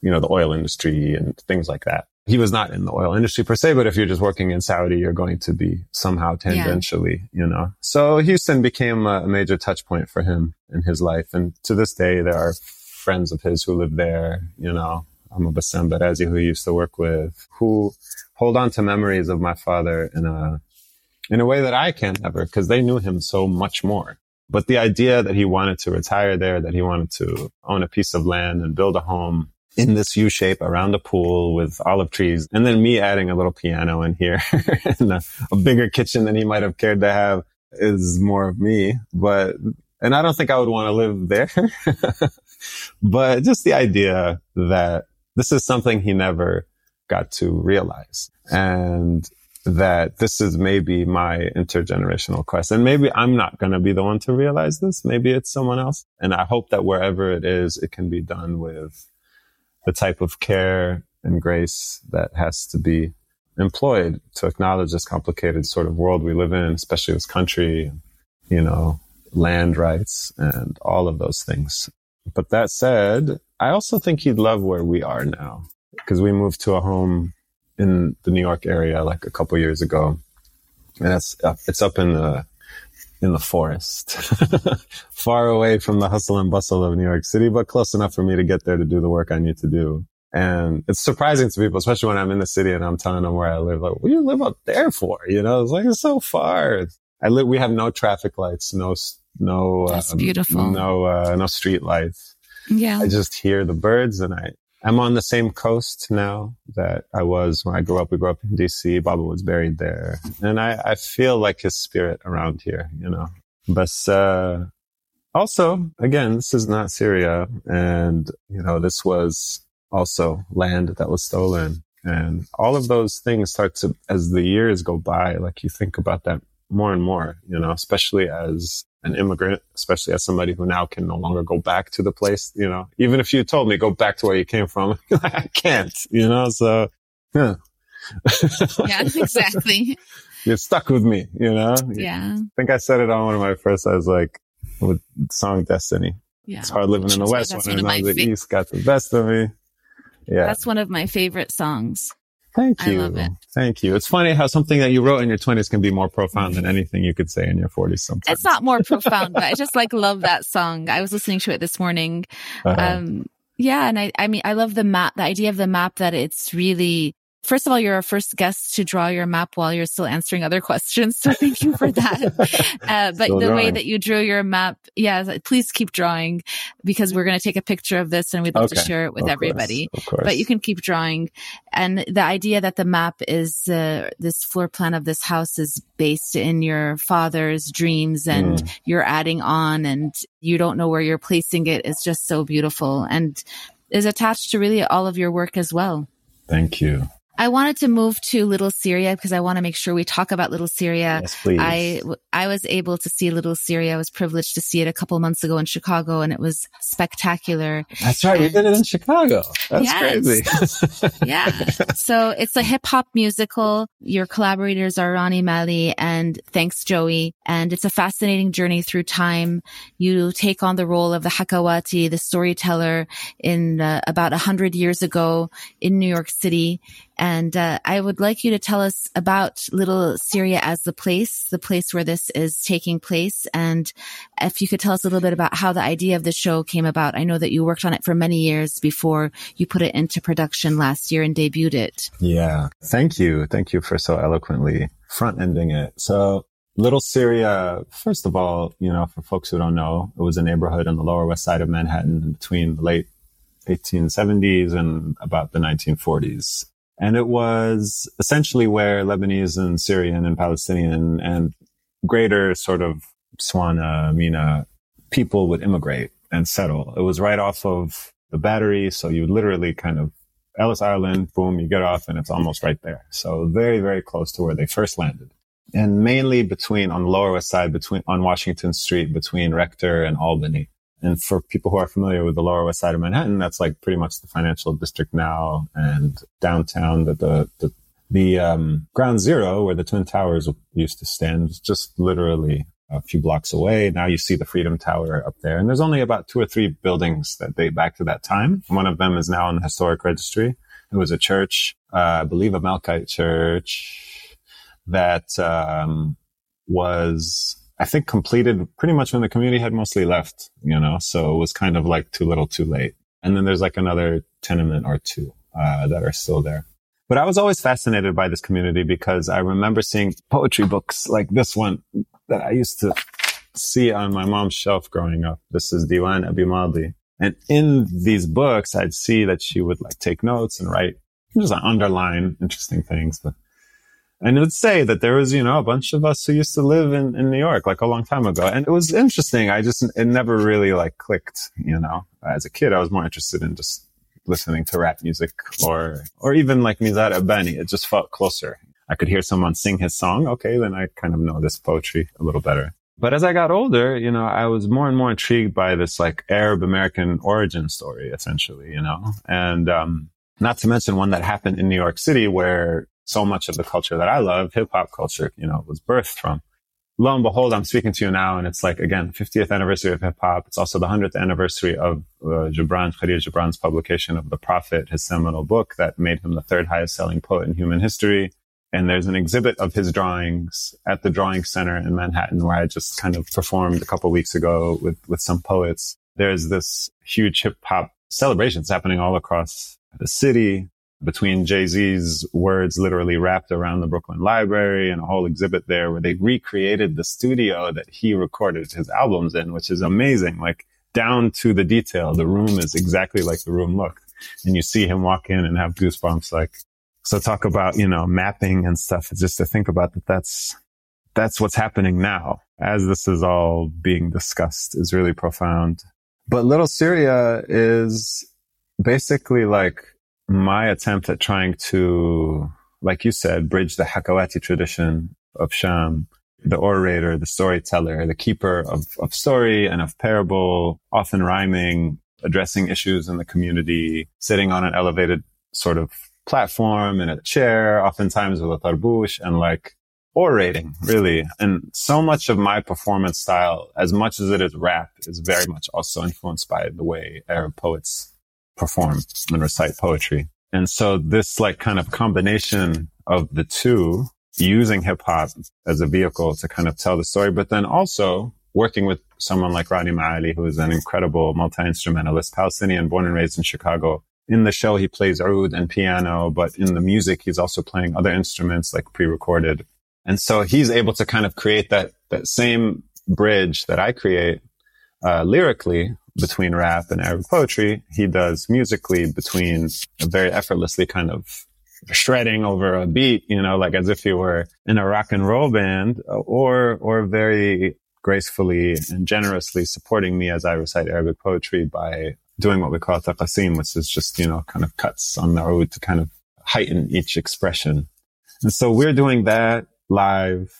S2: you know, the oil industry and things like that he was not in the oil industry per se, but if you're just working in Saudi, you're going to be somehow tangentially, yeah. you know. So Houston became a major touch point for him in his life. And to this day, there are friends of his who live there, you know, I'm Bassam Barazi who he used to work with, who hold on to memories of my father in a, in a way that I can never, because they knew him so much more. But the idea that he wanted to retire there, that he wanted to own a piece of land and build a home in this U shape around a pool with olive trees. And then me adding a little piano in here and a, a, bigger kitchen than he might have cared to have is more of me. But, and I don't think I would want to live there, but just the idea that this is something he never got to realize and that this is maybe my intergenerational quest. And maybe I'm not going to be the one to realize this. Maybe it's someone else. And I hope that wherever it is, it can be done with the type of care and grace that has to be employed to acknowledge this complicated sort of world we live in, especially this country, you know, land rights and all of those things. But that said, I also think he'd love where we are now because we moved to a home in the New York area like a couple years ago. And it's up, it's up in the, in the forest, far away from the hustle and bustle of New York City, but close enough for me to get there to do the work I need to do. And it's surprising to people, especially when I'm in the city and I'm telling them where I live. Like, what do you live up there for? You know, it's like, it's so far. I live, we have no traffic lights, no, no,
S1: That's um, beautiful.
S2: no, uh, no street lights.
S1: Yeah.
S2: I just hear the birds and I, I'm on the same coast now that I was when I grew up. We grew up in DC. Baba was buried there. And I, I feel like his spirit around here, you know. But, uh, also, again, this is not Syria. And, you know, this was also land that was stolen. And all of those things start to, as the years go by, like you think about that more and more, you know, especially as an immigrant, especially as somebody who now can no longer go back to the place, you know, even if you told me go back to where you came from, I can't, you know, so yeah.
S1: yeah, exactly.
S2: You're stuck with me, you know?
S1: Yeah. I
S2: think I said it on one of my first, I was like, with song Destiny.
S1: Yeah.
S2: It's hard living in the West when I know the East got the best of me. Yeah.
S1: That's one of my favorite songs.
S2: Thank you. I love it. Thank you. It's funny how something that you wrote in your 20s can be more profound than anything you could say in your 40s sometimes.
S1: It's not more profound, but I just like love that song. I was listening to it this morning. Uh-huh. Um, yeah. And I, I mean, I love the map, the idea of the map that it's really First of all, you're our first guest to draw your map while you're still answering other questions. So thank you for that. uh, but still the drawing. way that you drew your map, yeah, please keep drawing because we're going to take a picture of this and we'd love okay. to share it with of everybody.
S2: Course,
S1: but you can keep drawing. And the idea that the map is, uh, this floor plan of this house is based in your father's dreams and mm. you're adding on and you don't know where you're placing it is just so beautiful and is attached to really all of your work as well.
S2: Thank you.
S1: I wanted to move to Little Syria because I want to make sure we talk about Little Syria.
S2: Yes, please.
S1: I, I was able to see Little Syria. I was privileged to see it a couple months ago in Chicago and it was spectacular.
S2: That's right. And, we did it in Chicago. That's
S1: yes.
S2: crazy.
S1: yeah. So it's a hip hop musical. Your collaborators are Ronnie Malley and Thanks Joey. And it's a fascinating journey through time. You take on the role of the Hakawati, the storyteller in uh, about a hundred years ago in New York City and uh, I would like you to tell us about Little Syria as the place, the place where this is taking place. And if you could tell us a little bit about how the idea of the show came about. I know that you worked on it for many years before you put it into production last year and debuted it.
S2: Yeah. Thank you. Thank you for so eloquently front ending it. So Little Syria, first of all, you know, for folks who don't know, it was a neighborhood on the lower west side of Manhattan between the late 1870s and about the 1940s. And it was essentially where Lebanese and Syrian and Palestinian and greater sort of Swana, Mina people would immigrate and settle. It was right off of the battery. So you literally kind of Ellis Island, boom, you get off and it's almost right there. So very, very close to where they first landed. And mainly between on the lower west side, between on Washington Street, between Rector and Albany. And for people who are familiar with the Lower West Side of Manhattan, that's like pretty much the financial district now and downtown. The the the, the um, ground zero where the twin towers used to stand is just literally a few blocks away. Now you see the Freedom Tower up there, and there's only about two or three buildings that date back to that time. One of them is now in the historic registry. It was a church, uh, I believe, a Melkite church that um, was I think completed pretty much when the community had mostly left, you know, so it was kind of like too little too late. And then there's like another tenement or two, uh, that are still there. But I was always fascinated by this community because I remember seeing poetry books like this one that I used to see on my mom's shelf growing up. This is Diwan Abi Madi. And in these books, I'd see that she would like take notes and write, just underline interesting things. But and it would say that there was, you know, a bunch of us who used to live in, in New York like a long time ago. And it was interesting. I just, it never really like clicked, you know, as a kid, I was more interested in just listening to rap music or, or even like Nizar Qabbani. It just felt closer. I could hear someone sing his song. Okay. Then I kind of know this poetry a little better. But as I got older, you know, I was more and more intrigued by this like Arab American origin story, essentially, you know, and, um, not to mention one that happened in New York City where so much of the culture that I love, hip hop culture, you know, was birthed from. Lo and behold, I'm speaking to you now and it's like, again, 50th anniversary of hip hop. It's also the 100th anniversary of uh, Gibran, Khalil Gibran's publication of The Prophet, his seminal book that made him the third highest selling poet in human history. And there's an exhibit of his drawings at the Drawing Center in Manhattan where I just kind of performed a couple weeks ago with, with some poets. There's this huge hip hop celebrations happening all across the city between Jay-Z's words literally wrapped around the Brooklyn Library and a whole exhibit there where they recreated the studio that he recorded his albums in, which is amazing. Like down to the detail. The room is exactly like the room looked. And you see him walk in and have goosebumps. Like, so talk about, you know, mapping and stuff. Just to think about that. That's, that's what's happening now as this is all being discussed is really profound. But Little Syria is basically like my attempt at trying to, like you said, bridge the Hakawati tradition of Sham, the orator, the storyteller, the keeper of, of story and of parable, often rhyming, addressing issues in the community, sitting on an elevated sort of platform in a chair, oftentimes with a tarbush and like orating, really. And so much of my performance style, as much as it is rap, is very much also influenced by the way Arab poets perform and recite poetry. And so this like kind of combination of the two using hip hop as a vehicle to kind of tell the story, but then also working with someone like Rani Maali, who is an incredible multi-instrumentalist, Palestinian, born and raised in Chicago. In the show, he plays oud and piano, but in the music, he's also playing other instruments like pre-recorded. And so he's able to kind of create that, that same bridge that I create, uh, lyrically between rap and Arab poetry. He does musically between very effortlessly kind of shredding over a beat, you know, like as if he were in a rock and roll band uh, or, or very gracefully and generously supporting me as I recite Arabic poetry by doing what we call taqasim, which is just, you know, kind of cuts on the oud to kind of heighten each expression. And so we're doing that live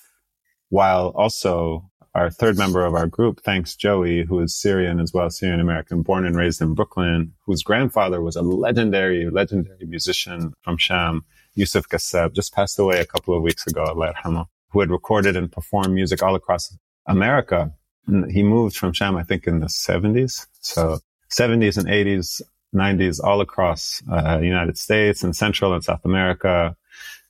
S2: while also our third member of our group, thanks Joey, who is Syrian as well, Syrian American, born and raised in Brooklyn, whose grandfather was a legendary, legendary musician from Sham, Yusuf Gassab, just passed away a couple of weeks ago, Allah who had recorded and performed music all across America. And he moved from Sham, I think, in the 70s. So 70s and 80s, 90s, all across uh, the United States and Central and South America,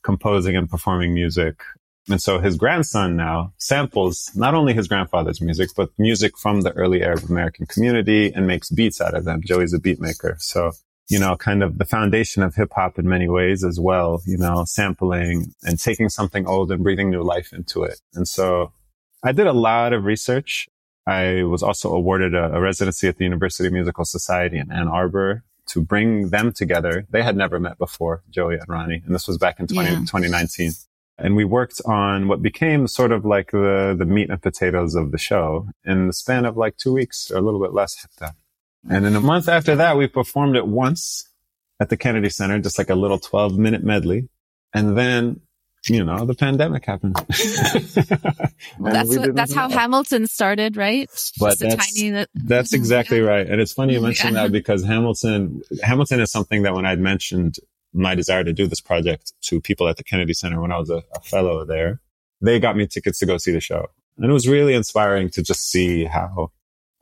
S2: composing and performing music and so his grandson now samples not only his grandfather's music, but music from the early Arab American community and makes beats out of them. Joey's a beat maker. So, you know, kind of the foundation of hip hop in many ways as well, you know, sampling and taking something old and breathing new life into it. And so I did a lot of research. I was also awarded a, a residency at the University Musical Society in Ann Arbor to bring them together. They had never met before, Joey and Ronnie. And this was back in 20, yeah. 2019 and we worked on what became sort of like the, the meat and potatoes of the show in the span of like two weeks or a little bit less. And in a month after that, we performed it once at the Kennedy Center, just like a little 12 minute medley. And then, you know, the pandemic happened.
S1: well, that's what, that's how Hamilton started, right?
S2: But just that's, tiny, that's exactly right. And it's funny you mention yeah. that because Hamilton, Hamilton is something that when I'd mentioned my desire to do this project to people at the Kennedy Center when I was a, a, fellow there. They got me tickets to go see the show. And it was really inspiring to just see how,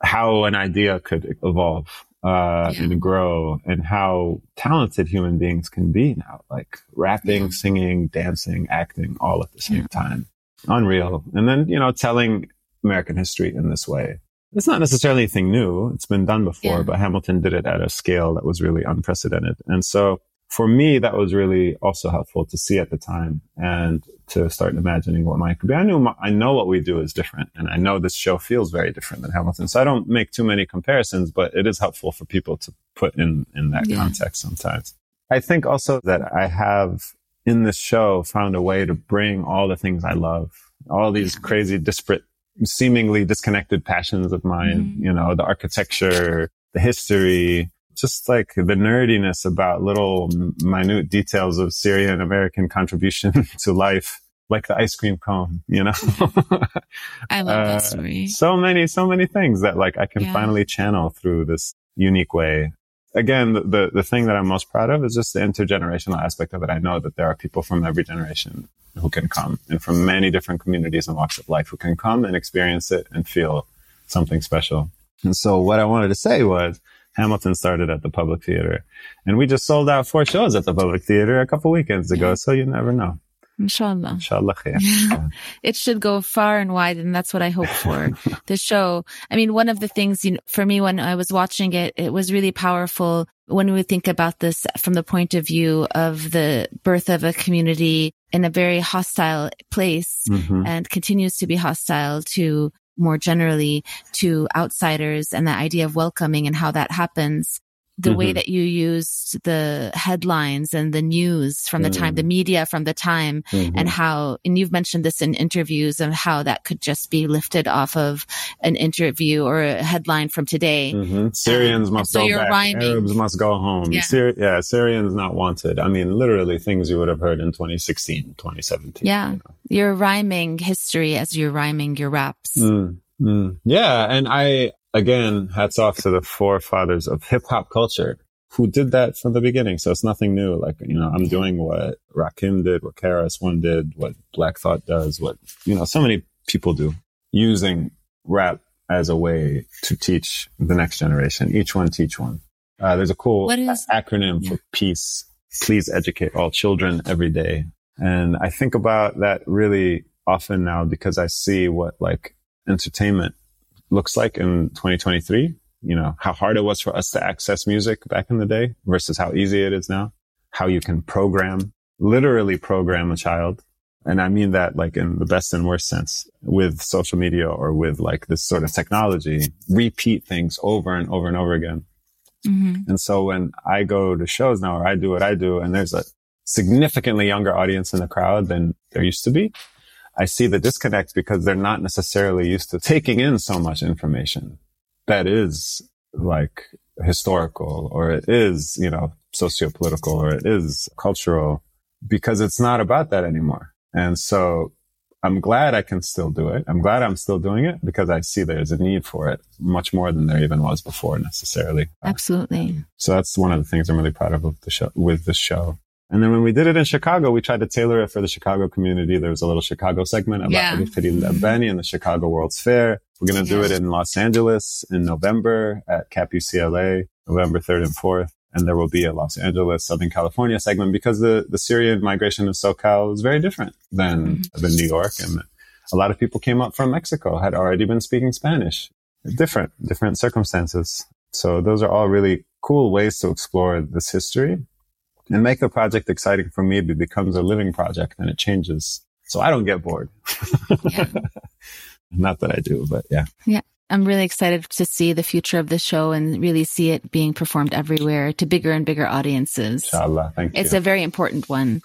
S2: how an idea could evolve, uh, yeah. and grow and how talented human beings can be now, like rapping, yeah. singing, dancing, acting all at the same yeah. time. Unreal. And then, you know, telling American history in this way. It's not necessarily anything new. It's been done before, but Hamilton did it at a scale that was really unprecedented. And so for me, that was really also helpful to see at the time and to start imagining what mine could be. I knew, my, I know what we do is different and I know this show feels very different than Hamilton. So I don't make too many comparisons, but it is helpful for people to put in, in that yeah. context sometimes. I think also that I have in this show found a way to bring all the things I love, all these crazy disparate, seemingly disconnected passions of mine, mm-hmm. you know, the architecture, the history, just like the nerdiness about little minute details of Syrian American contribution to life, like the ice cream cone, you know?
S1: I love uh, that story.
S2: So many, so many things that like I can yeah. finally channel through this unique way. again, the, the thing that I'm most proud of is just the intergenerational aspect of it. I know that there are people from every generation who can come and from many different communities and walks of life who can come and experience it and feel something special. And so what I wanted to say was Hamilton started at the Public Theater and we just sold out four shows at the Public Theater a couple weekends ago. So you never know.
S1: Inshallah.
S2: Inshallah.
S1: Yeah. It should go far and wide. And that's what I hope for the show. I mean, one of the things you know, for me when I was watching it, it was really powerful when we think about this from the point of view of the birth of a community in a very hostile place mm-hmm. and continues to be hostile to more generally to outsiders and the idea of welcoming and how that happens the mm-hmm. way that you used the headlines and the news from the mm-hmm. time, the mm. media from the time mm-hmm. and how, and you've mentioned this in interviews of how that could just be lifted off of an interview or a headline from today.
S2: Mm-hmm. Syrians um, must so go back. Rhyming. Arabs must go home. Yeah. Syri- yeah. Syrians not wanted. I mean, literally things you would have heard in 2016, 2017.
S1: Yeah. You know? You're rhyming history as you're rhyming your raps.
S2: Mm, mm. Yeah. And I, again, hats off to the forefathers of hip hop culture who did that from the beginning. So it's nothing new. Like, you know, I'm doing what Rakim did, what KRS-One did, what Black Thought does, what, you know, so many people do using rap as a way to teach the next generation. Each one teach one. Uh, there's a cool is, acronym for peace. Please educate all children every day. And I think about that really often now because I see what like entertainment looks like in 2023. You know, how hard it was for us to access music back in the day versus how easy it is now. How you can program, literally program a child. And I mean that like in the best and worst sense with social media or with like this sort of technology, repeat things over and over and over again. Mm-hmm. And so when I go to shows now or I do what I do and there's a significantly younger audience in the crowd than there used to be, I see the disconnect because they're not necessarily used to taking in so much information that is like historical or it is, you know, socio-political or it is cultural because it's not about that anymore. And so I'm glad I can still do it. I'm glad I'm still doing it because I see there's a need for it much more than there even was before necessarily.
S1: Absolutely.
S2: So that's one of the things I'm really proud of with the show, with the show. And then when we did it in Chicago, we tried to tailor it for the Chicago community. There was a little Chicago segment about yeah. mm Benny and the Chicago World's Fair. We're going to do it in Los Angeles in November at Cap UCLA, November 3rd and 4th. And there will be a Los Angeles, Southern California segment because the, the Syrian migration in SoCal is very different than, mm-hmm. than New York. And a lot of people came up from Mexico, had already been speaking Spanish. Different, different circumstances. So those are all really cool ways to explore this history and make the project exciting for me. It becomes a living project and it changes. So I don't get bored. Yeah. Not that I do, but yeah.
S1: Yeah. I'm really excited to see the future of the show and really see it being performed everywhere to bigger and bigger audiences.
S2: Inshallah. Thank
S1: you. It's a very important one.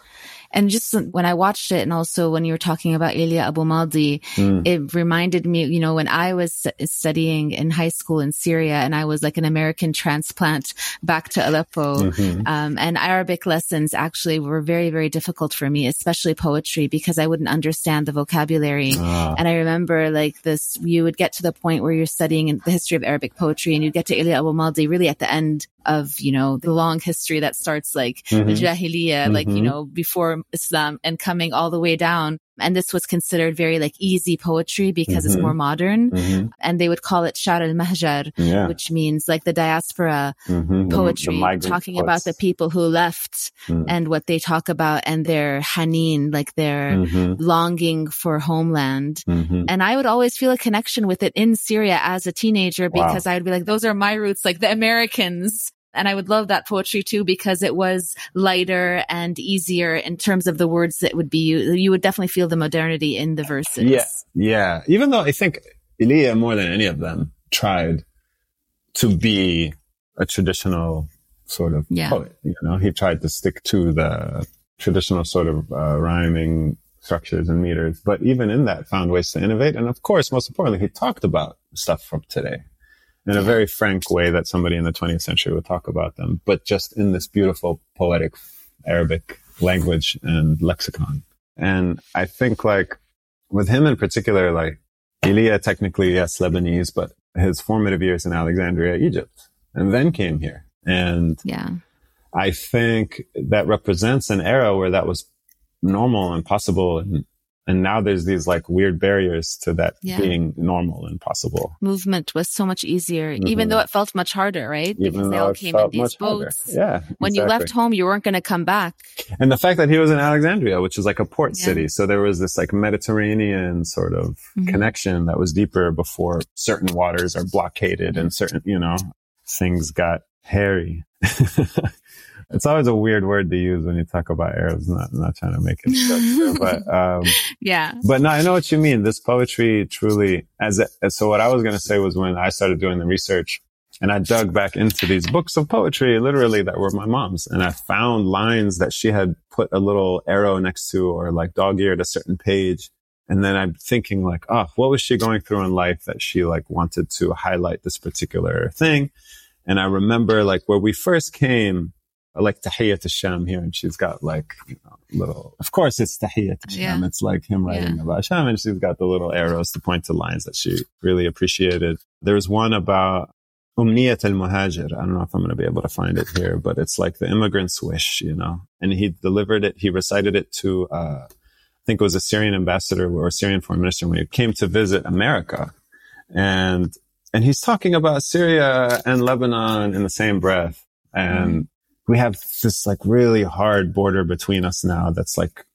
S1: And just when I watched it and also when you were talking about Elia Abu Madi, mm. it reminded me, you know, when I was studying in high school in Syria and I was like an American transplant back to Aleppo, mm-hmm. um, and Arabic lessons actually were very, very difficult for me, especially poetry because I wouldn't understand the vocabulary. Ah. And I remember like this, you would get to the point where you're studying the history of Arabic poetry and you'd get to Elia Abu Madi really at the end of, you know, the long history that starts like mm-hmm. the Jahiliyyah, mm-hmm. like, you mm-hmm. know, before Islam and coming all the way down. And this was considered very like easy poetry because mm-hmm. it's more modern. Mm-hmm. And they would call it Shar al Mahjar, yeah. which means like the diaspora mm-hmm. poetry, the, the talking poets. about the people who left mm. and what they talk about and their haneen, like their mm-hmm. longing for homeland. Mm-hmm. And I would always feel a connection with it in Syria as a teenager because wow. I would be like, those are my roots, like the Americans and I would love that poetry too because it was lighter and easier in terms of the words that would be used. You would definitely feel the modernity in the verses.
S2: Yeah. Yeah. Even though I think Elia more than any of them tried to be a traditional sort of yeah. poet. You know, he tried to stick to the traditional sort of uh, rhyming structures and meters, but even in that found ways to innovate. And of course, most importantly, he talked about stuff from today in a very frank way that somebody in the 20th century would talk about them, but just in this beautiful poetic Arabic language and lexicon. And I think like with him in particular, like Elia technically, yes, Lebanese, but his formative years in Alexandria, Egypt, and then came here. And
S1: yeah,
S2: I think that represents an era where that was normal and possible and and now there's these like weird barriers to that yeah. being normal and possible.
S1: Movement was so much easier, mm-hmm. even though it felt much harder, right?
S2: Even because they all came in these boats. Harder. Yeah.
S1: When exactly. you left home, you weren't going to come back.
S2: And the fact that he was in Alexandria, which is like a port yeah. city. So there was this like Mediterranean sort of mm-hmm. connection that was deeper before certain waters are blockaded and certain, you know, things got hairy. it's always a weird word to use when you talk about Arabs. Not not trying to make it, but um,
S1: yeah.
S2: But no, I know what you mean. This poetry truly, as, a, so, what I was going to say was when I started doing the research, and I dug back into these books of poetry, literally that were my mom's, and I found lines that she had put a little arrow next to, or like dog eared a certain page. And then I'm thinking like, oh, what was she going through in life that she like wanted to highlight this particular thing? And I remember like where we first came, like Tahiyyat Sham here, and she's got like you know, little. Of course, it's Tahiyyat Sham. Yeah. It's like him writing yeah. about Sham, and she's got the little arrows to point to lines that she really appreciated. There's one about Umniyat al Muhajir. I don't know if I'm going to be able to find it here, but it's like the immigrant's wish, you know. And he delivered it. He recited it to, uh, I think it was a Syrian ambassador or a Syrian foreign minister when he came to visit America, and and he's talking about Syria and Lebanon in the same breath. And mm we have this like really hard border between us now that's like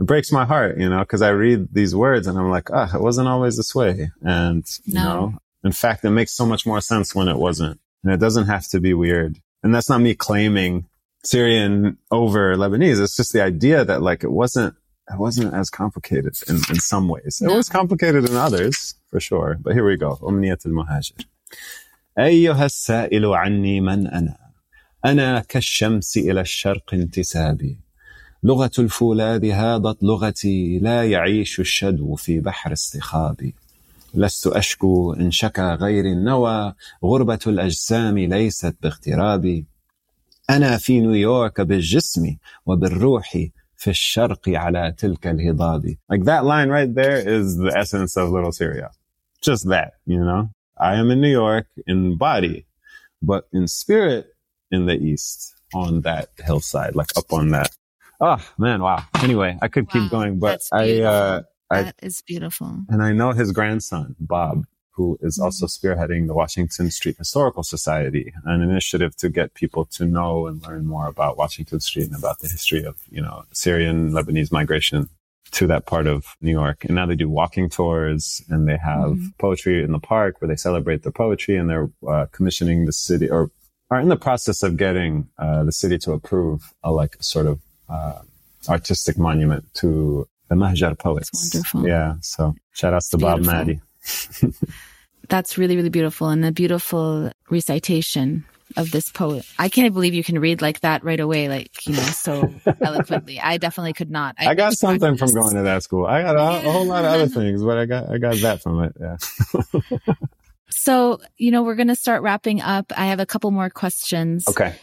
S2: it breaks my heart, you know, because I read these words and I'm like, ah, oh, it wasn't always this way. And, no. you know, in fact, it makes so much more sense when it wasn't. And it doesn't have to be weird. And that's not me claiming Syrian over Lebanese. It's just the idea that like it wasn't, it wasn't as complicated in, in some ways. No. It was complicated in others, for sure. But here we go. أمنية المهاجر. أيها السائل عني من أنا أنا كالشمس إلى الشرق انتسابي لغة الفولاذ هاضت لغتي لا يعيش الشدو في بحر استخابي لست أشكو إن شكا غير النوى غربة الأجسام ليست باغترابي أنا في نيويورك بالجسم وبالروح في الشرق على تلك الهضاب Like that line right there is the essence of Little Syria. Just that, you know? I am in New York in body, but in spirit, in the east on that hillside, like up on that. Oh man, wow. Anyway, I could wow, keep going, but I, uh,
S1: I, that is beautiful.
S2: And I know his grandson, Bob, who is mm-hmm. also spearheading the Washington Street Historical Society, an initiative to get people to know and learn more about Washington Street and about the history of, you know, Syrian Lebanese migration to that part of New York. And now they do walking tours and they have mm-hmm. poetry in the park where they celebrate the poetry and they're uh, commissioning the city or are in the process of getting uh, the city to approve a like sort of uh, artistic monument to the Mahjar poets.
S1: That's wonderful.
S2: Yeah. So shout outs to Bob Maddy.
S1: That's really, really beautiful and a beautiful recitation of this poet. I can't believe you can read like that right away, like, you know, so eloquently. I definitely could not.
S2: I, I got something from going to that school. I got a, a, whole lot of other things, but I got, I got that from it. Yeah.
S1: So, you know, we're going to start wrapping up. I have a couple more questions.
S2: Okay.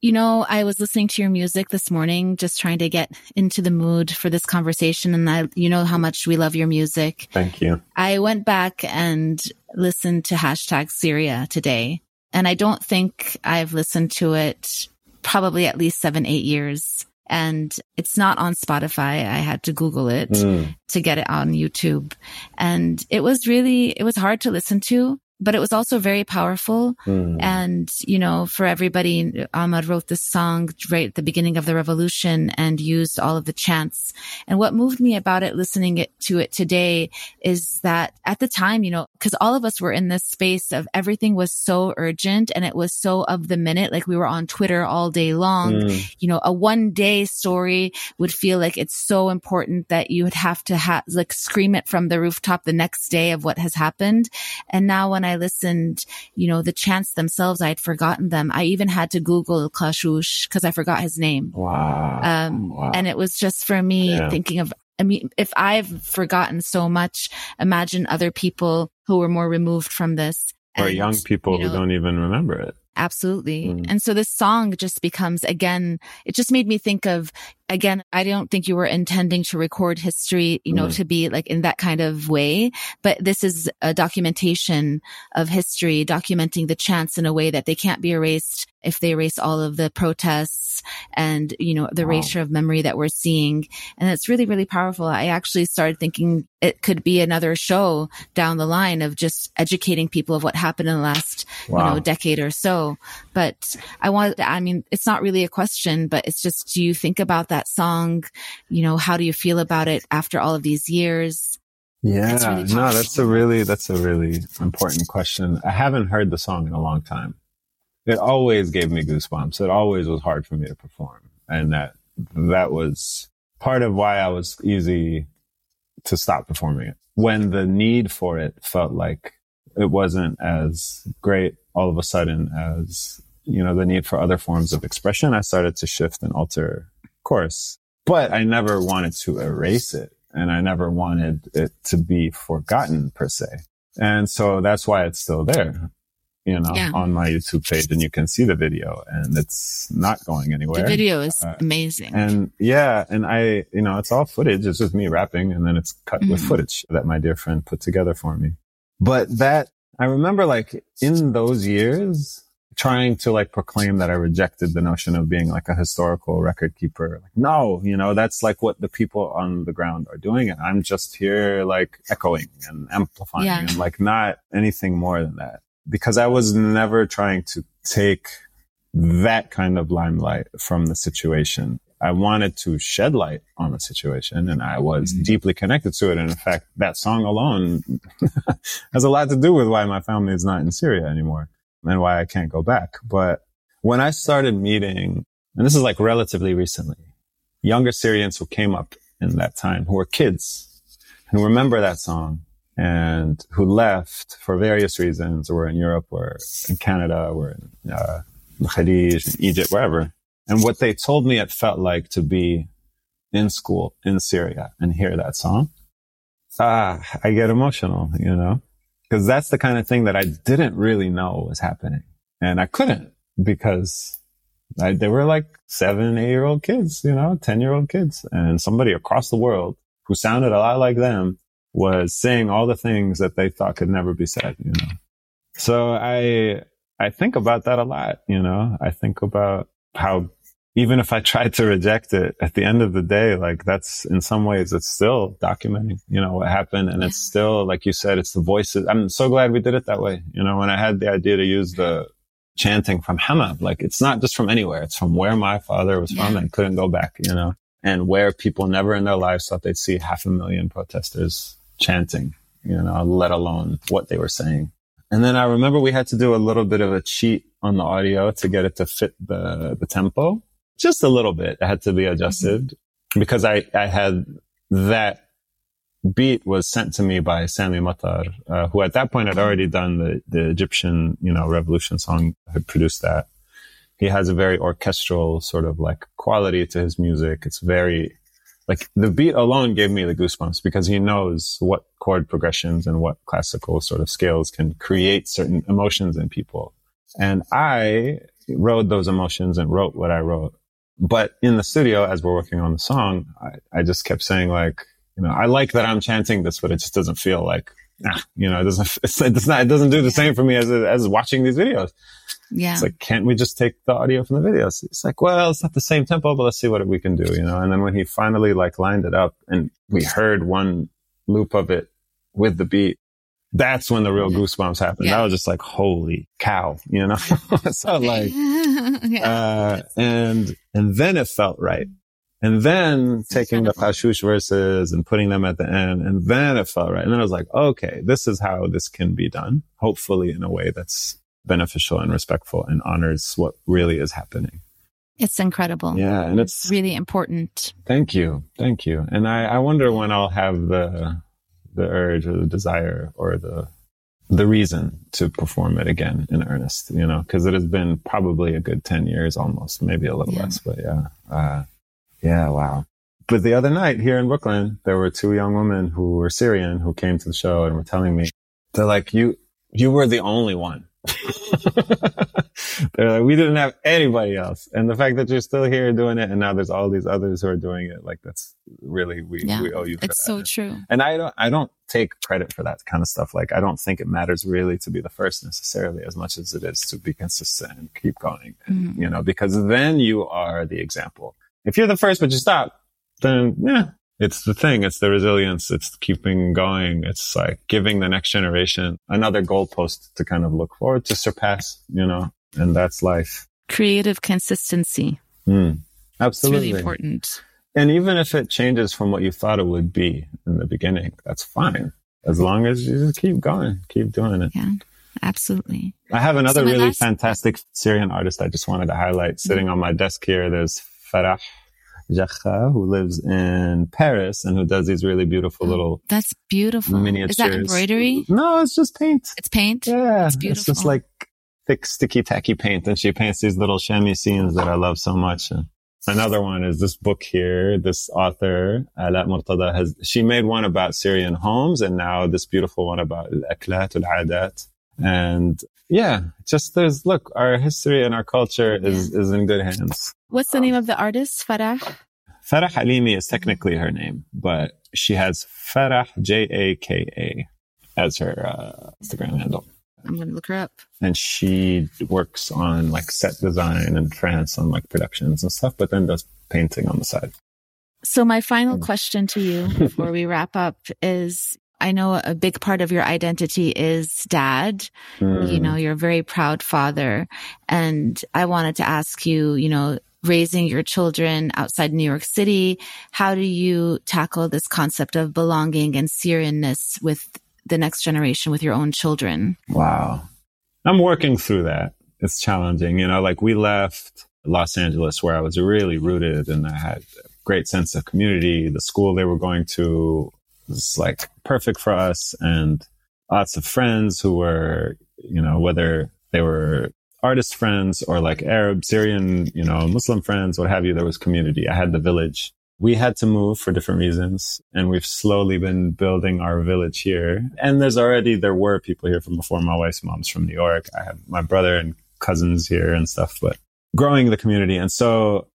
S1: You know, I was listening to your music this morning, just trying to get into the mood for this conversation. And I, you know how much we love your music.
S2: Thank you.
S1: I went back and listened to hashtag Syria today. And I don't think I've listened to it probably at least seven, eight years. And it's not on Spotify. I had to Google it mm. to get it on YouTube. And it was really, it was hard to listen to but it was also very powerful. Mm. And, you know, for everybody, Ahmad wrote this song right at the beginning of the revolution and used all of the chants. And what moved me about it, listening it, to it today is that at the time, you know, cause all of us were in this space of everything was so urgent and it was so of the minute. Like we were on Twitter all day long. Mm. You know, a one day story would feel like it's so important that you would have to have like scream it from the rooftop the next day of what has happened. And now when I listened, you know, the chants themselves, I'd forgotten them. I even had to Google Kashush because I forgot his name.
S2: Wow.
S1: Um, wow. and it was just for me yeah. thinking of, I mean, if I've forgotten so much, imagine other people who were more removed from this.
S2: Or and, young people you know, who don't even remember it.
S1: Absolutely. Mm. And so this song just becomes again, it just made me think of again, I don't think you were intending to record history, you know, mm. to be like in that kind of way, but this is a documentation of history, documenting the chants in a way that they can't be erased if they erase all of the protests and, you know, the wow. erasure of memory that we're seeing. And it's really, really powerful. I actually started thinking it could be another show down the line of just educating people of what happened in the last, wow. you know, decade or so. But I want, I mean, it's not really a question, but it's just, do you think about that song? You know, how do you feel about it after all of these years?
S2: Yeah, really no, that's a really, that's a really important question. I haven't heard the song in a long time it always gave me goosebumps. It always was hard for me to perform. And that, that was part of why I was easy to stop performing it. When the need for it felt like it wasn't as great all of a sudden as, you know, the need for other forms of expression, I started to shift and alter course. But I never wanted to erase it and I never wanted it to be forgotten per se. And so that's why it's still there you know, yeah. on my YouTube page and you can see the video and it's not going anywhere.
S1: The video is uh, amazing.
S2: And yeah, and I, you know, it's all footage. It's just me rapping and then it's cut mm-hmm. with footage that my dear friend put together for me. But that, I remember like in those years, trying to like proclaim that I rejected the notion of being like a historical record keeper. Like, no, you know, that's like what the people on the ground are doing. And I'm just here like echoing and amplifying yeah. and like not anything more than that because I was never trying to take that kind of limelight from the situation. I wanted to shed light on the situation and I was mm-hmm. deeply connected to it. And in fact, that song alone has a lot to do with why my family is not in Syria anymore and why I can't go back. But when I started meeting, and this is like relatively recently, younger Syrians who came up in that time who were kids and who remember that song and who left for various reasons, or in Europe, or in Canada, or in uh, Khalij, in Egypt, wherever. And what they told me it felt like to be in school in Syria and hear that song. Ah, I get emotional, you know, because that's the kind of thing that I didn't really know was happening. And I couldn't because I, they were like seven, eight year old kids, you know, 10 year old kids and somebody across the world who sounded a lot like them was saying all the things that they thought could never be said, you know. So I, I think about that a lot, you know. I think about how even if I tried to reject it at the end of the day, like that's in some ways, it's still documenting, you know, what happened. And yeah. it's still, like you said, it's the voices. I'm so glad we did it that way. You know, when I had the idea to use the chanting from Hama, like it's not just from anywhere. It's from where my father was from and couldn't go back, you know, and where people never in their lives thought they'd see half a million protesters chanting, you know, let alone what they were saying. And then I remember we had to do a little bit of a cheat on the audio to get it to fit the, the tempo. Just a little bit. Had to be adjusted mm-hmm. because I, I had that beat was sent to me by Sami Matar, uh, who at that point had already done the, the Egyptian, you know, revolution song, had produced that. He has a very orchestral sort of like quality to his music. It's very, like the beat alone gave me the goosebumps because he knows what chord progressions and what classical sort of scales can create certain emotions in people. And I wrote those emotions and wrote what I wrote. But in the studio, as we're working on the song, I, I just kept saying like, you know, I like that I'm chanting this, but it just doesn't feel like nah, you know, it doesn't, it's, it's not, it doesn't do the yeah. same for me as, as watching these videos. Yeah. It's like, can't we just take the audio from the videos? It's like, well, it's not the same tempo, but let's see what we can do, you know? And then when he finally like lined it up and we heard one loop of it with the beat, that's when the real goosebumps happened. Yeah. That was just like, holy cow, you know? so like, uh, and, and then it felt right. And then taking the Kashush verses and putting them at the end. And then it felt right. And then I was like, okay, this is how this can be done. Hopefully in a way that's beneficial and respectful and honors what really is happening.
S1: It's incredible.
S2: Yeah. And it's,
S1: it's really important.
S2: Thank you. Thank you. And I, I wonder when I'll have the, the urge or the desire or the, the reason to perform it again in earnest, you know, cause it has been probably a good 10 years almost, maybe a little yeah. less, but yeah. Uh, yeah, wow. But the other night here in Brooklyn, there were two young women who were Syrian who came to the show and were telling me, they're like, you, you were the only one. They're like, we didn't have anybody else. And the fact that you're still here doing it and now there's all these others who are doing it, like that's really, we, yeah, we owe you
S1: It's so true.
S2: And I don't, I don't take credit for that kind of stuff. Like, I don't think it matters really to be the first necessarily as much as it is to be consistent and keep going, mm-hmm. you know, because then you are the example. If you're the first, but you stop, then yeah, it's the thing. It's the resilience. It's keeping going. It's like giving the next generation another goalpost to kind of look forward to surpass, you know, and that's life.
S1: Creative consistency.
S2: Mm, absolutely.
S1: It's really important.
S2: And even if it changes from what you thought it would be in the beginning, that's fine. As long as you just keep going, keep doing it.
S1: Yeah, absolutely.
S2: I have another so really last... fantastic Syrian artist I just wanted to highlight sitting mm-hmm. on my desk here. There's Farah Jacha, who lives in Paris and who does these really beautiful oh, little.
S1: That's beautiful.
S2: Miniatures.
S1: Is that embroidery?
S2: No, it's just paint.
S1: It's paint.
S2: Yeah,
S1: it's beautiful.
S2: It's just like thick, sticky, tacky paint, and she paints these little chamois scenes that I love so much. And another one is this book here. This author, Ala Murtada, has she made one about Syrian homes, and now this beautiful one about al-aklat al-adat. And yeah, just there's look, our history and our culture is is in good hands.
S1: What's the name of the artist? Farah?
S2: Farah Halimi is technically her name, but she has Farah, J A K A, as her uh, Instagram handle.
S1: I'm going to look her up.
S2: And she works on like set design in France on like productions and stuff, but then does painting on the side.
S1: So my final hmm. question to you before we wrap up is I know a big part of your identity is dad. Mm. You know, you're a very proud father. And I wanted to ask you, you know, raising your children outside New York City, how do you tackle this concept of belonging and Syrianness with the next generation, with your own children?
S2: Wow. I'm working through that. It's challenging. You know, like we left Los Angeles where I was really rooted and I had a great sense of community. The school they were going to was like perfect for us and lots of friends who were, you know, whether they were artist friends or like Arab, Syrian, you know, Muslim friends, what have you. There was community. I had the village. We had to move for different reasons and we've slowly been building our village here. And there's already, there were people here from before. My wife's mom's from New York. I have my brother and cousins here and stuff, but growing the community. And so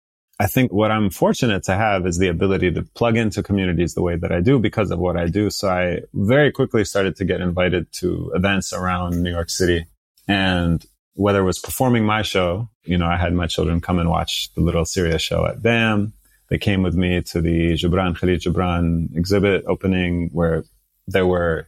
S2: I think what I'm fortunate to have is the ability to plug into communities the way that I do because of what I do. So I very quickly started to get invited to events around New York City. And whether it was performing my show, you know, I had my children come and watch the Little Syria show at BAM. They came with me to the Gibran Khalil Gibran exhibit opening where there were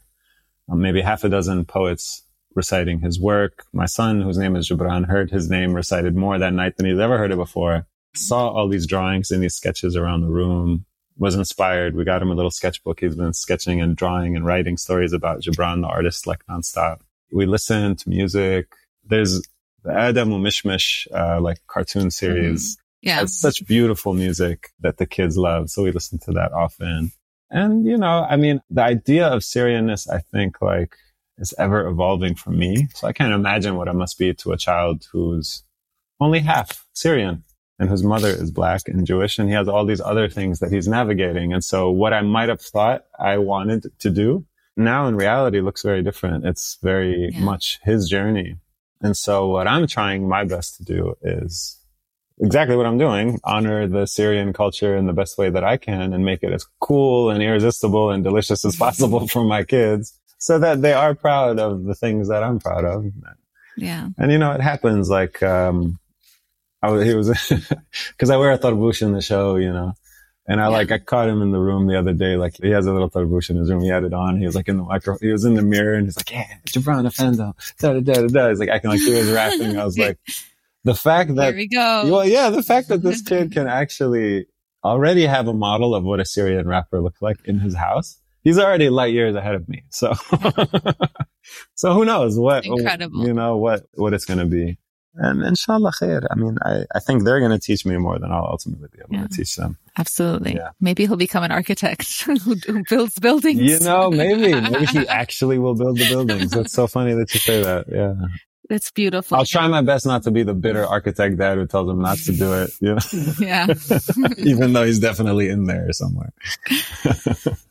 S2: um, maybe half a dozen poets reciting his work. My son, whose name is Gibran, heard his name recited more that night than he's ever heard it before saw all these drawings and these sketches around the room, was inspired. We got him a little sketchbook. He's been sketching and drawing and writing stories about Gibran, the artist, like nonstop. We listened to music. There's the Adam Mishmish, uh, like cartoon series. Mm-hmm.
S1: Yeah.
S2: It's such beautiful music that the kids love. So we listen to that often. And, you know, I mean, the idea of Syrianness, I think, like, is ever evolving for me. So I can't imagine what it must be to a child who's only half Syrian and whose mother is black and Jewish. And he has all these other things that he's navigating. And so what I might have thought I wanted to do now in reality looks very different. It's very yeah. much his journey. And so what I'm trying my best to do is exactly what I'm doing, honor the Syrian culture in the best way that I can and make it as cool and irresistible and delicious as possible for my kids so that they are proud of the things that I'm proud of.
S1: Yeah.
S2: And you know, it happens like, um, I was, he was, cause I wear a tarbush in the show, you know, and I yeah. like, I caught him in the room the other day. Like he has a little tarbush in his room. He had it on. He was like in the micro, he was in the mirror and he's like, yeah, Gibran Afendo, da da da da. He's like acting like he was rapping. I was like, the fact that,
S1: Here we go.
S2: Well, yeah, the fact that this kid can actually already have a model of what a Syrian rapper looks like in his house. He's already light years ahead of me. So, so who knows what,
S1: Incredible.
S2: you know, what, what it's going to be and inshallah khair. I mean, I, I think they're going to teach me more than I'll ultimately be able yeah. to teach them.
S1: Absolutely. Yeah. Maybe he'll become an architect who, who, builds buildings.
S2: You know, maybe, maybe he actually will build the buildings. That's so funny that you say that. Yeah.
S1: It's beautiful.
S2: I'll try my best not to be the bitter architect dad who tells him not to do it. You know?
S1: Yeah.
S2: Even though he's definitely in there somewhere.